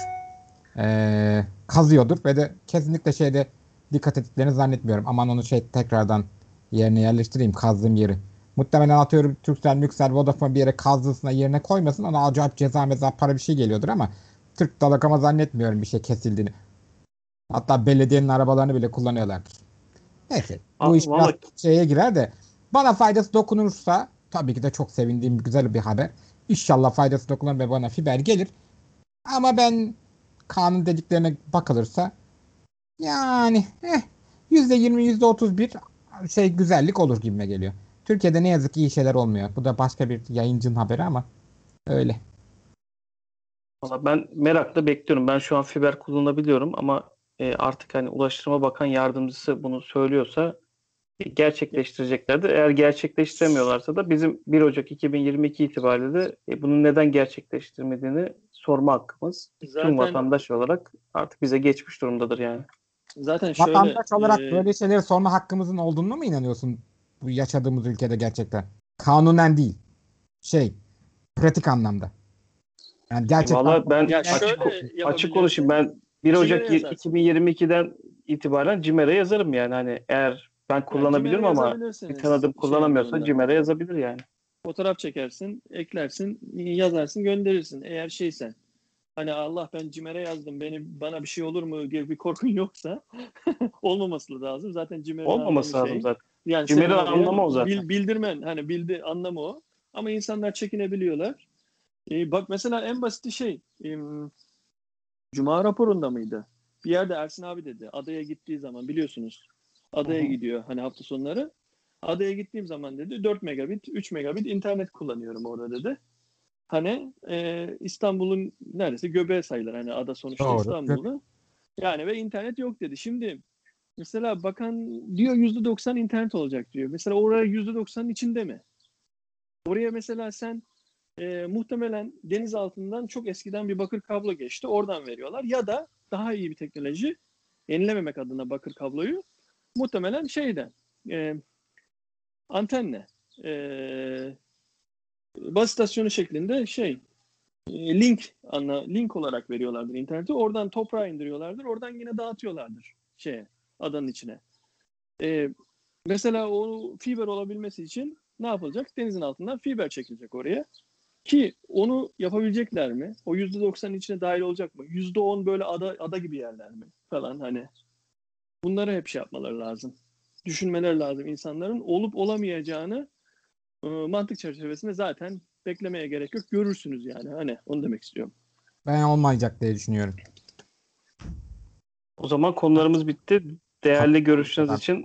Ee, kazıyordur ve de kesinlikle şeyde dikkat ettiklerini zannetmiyorum. Aman onu şey tekrardan yerine yerleştireyim kazdığım yeri. Muhtemelen atıyorum Turkcell, Müksel, Vodafone bir yere kazdığısına yerine koymasın. Ona acayip ceza meza para bir şey geliyordur ama Türk Telekom'a zannetmiyorum bir şey kesildiğini. Hatta belediyenin arabalarını bile kullanıyorlardır. Neyse. Bu iş biraz şeye girer de bana faydası dokunursa tabii ki de çok sevindiğim güzel bir haber. İnşallah faydası dokunur ve bana fiber gelir. Ama ben kanun dediklerine bakılırsa yani eh, %20 %31 şey güzellik olur gibime geliyor. Türkiye'de ne yazık ki iyi şeyler olmuyor. Bu da başka bir yayıncının haberi ama öyle. Valla ben merakla bekliyorum. Ben şu an fiber kullanabiliyorum ama e, artık hani Ulaştırma Bakan Yardımcısı bunu söylüyorsa gerçekleştireceklerdir. Eğer gerçekleştiremiyorlarsa da bizim 1 Ocak 2022 itibariyle de e, bunu neden gerçekleştirmediğini sorma hakkımız tüm Zaten vatandaş olarak artık bize geçmiş durumdadır yani. zaten şöyle Vatandaş olarak e, böyle şeyleri sorma hakkımızın olduğunu mu inanıyorsun bu yaşadığımız ülkede gerçekten? Kanunen değil. Şey, pratik anlamda. Yani gerçekten Valla ben Ya açık, şöyle açık konuşayım. Ben 1 Ocak Cimer'e yazarsın. 2022'den itibaren Cimer'e yazarım yani. Hani eğer ben kullanabilirim Cimer'e ama bir tanıdığım Şey kullanamıyorsa. Cimer'e yazabilir yani. fotoğraf çekersin, eklersin, yazarsın, gönderirsin. Eğer şeysen hani Allah ben Cimer'e yazdım beni bana bir şey olur mu gibi bir korkun yoksa *laughs* olmaması lazım. Zaten Cimer'in Olmaması anlamı lazım şey. zaten. Yani Cimer'in anlamı o zaten. bil- bildirmen hani bildi anlamı o. Ama insanlar çekinebiliyorlar. Ee, bak mesela en basit şey Cuma raporunda mıydı? Bir yerde Ersin abi dedi. Adaya gittiği zaman biliyorsunuz. Adaya Hı hı. gidiyor hani hafta sonları. Adaya gittiğim zaman dedi 4 megabit, 3 megabit internet kullanıyorum orada dedi. Hani e, İstanbul'un neredeyse göbeği sayılır hani ada sonuçta Doğru. İstanbul'da. Yani ve internet yok dedi. Şimdi mesela bakan diyor %90 internet olacak diyor. Mesela oraya %90'ın içinde mi? Oraya mesela sen e, muhtemelen deniz altından çok eskiden bir bakır kablo geçti. Oradan veriyorlar. Ya da daha iyi bir teknoloji yenilememek adına bakır kabloyu muhtemelen şeyden e, antenle e, baz istasyonu şeklinde şey e, link anla link olarak veriyorlardır interneti. Oradan toprağa indiriyorlardır. Oradan yine dağıtıyorlardır şeye adanın içine. E, mesela o fiber olabilmesi için ne yapılacak? Denizin altından fiber çekilecek oraya. Ki onu yapabilecekler mi? O %90'ın içine dahil olacak mı? %10 böyle ada, ada gibi yerler mi? Falan hani. Bunları hep şey yapmaları lazım. Düşünmeleri lazım insanların. Olup olamayacağını e, mantık çerçevesinde zaten beklemeye gerek yok. Görürsünüz yani. Hani onu demek istiyorum. ben olmayacak diye düşünüyorum. O zaman konularımız bitti. Değerli görüşleriniz için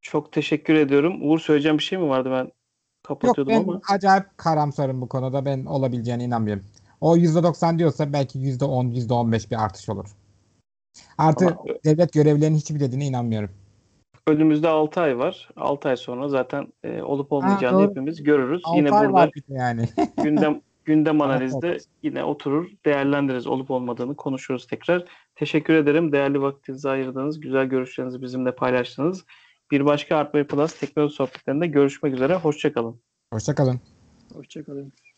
çok teşekkür ediyorum. Uğur söyleyeceğim bir şey mi vardı ben Yok kapatıyordum ben ama. acayip karamsarım bu konuda. Ben olabileceğine inanmıyorum. O %90 diyorsa belki %10, %15 bir artış olur. Artı Ama devlet görevlilerinin hiçbir dediğine inanmıyorum. önümüzde 6 ay var. 6 ay sonra zaten e, olup olmayacağını doğru. hepimiz görürüz. 6 Yine ay burada yani. *laughs* gündem gündem *laughs* analizde yine oturur, değerlendiririz olup olmadığını konuşuruz tekrar. Teşekkür ederim. Değerli vaktinizi ayırdığınız, güzel görüşlerinizi bizimle paylaştınız. Bir başka Artway Plus teknoloji sohbetlerinde görüşmek üzere. Hoşçakalın. Hoşçakalın. Hoşçakalın.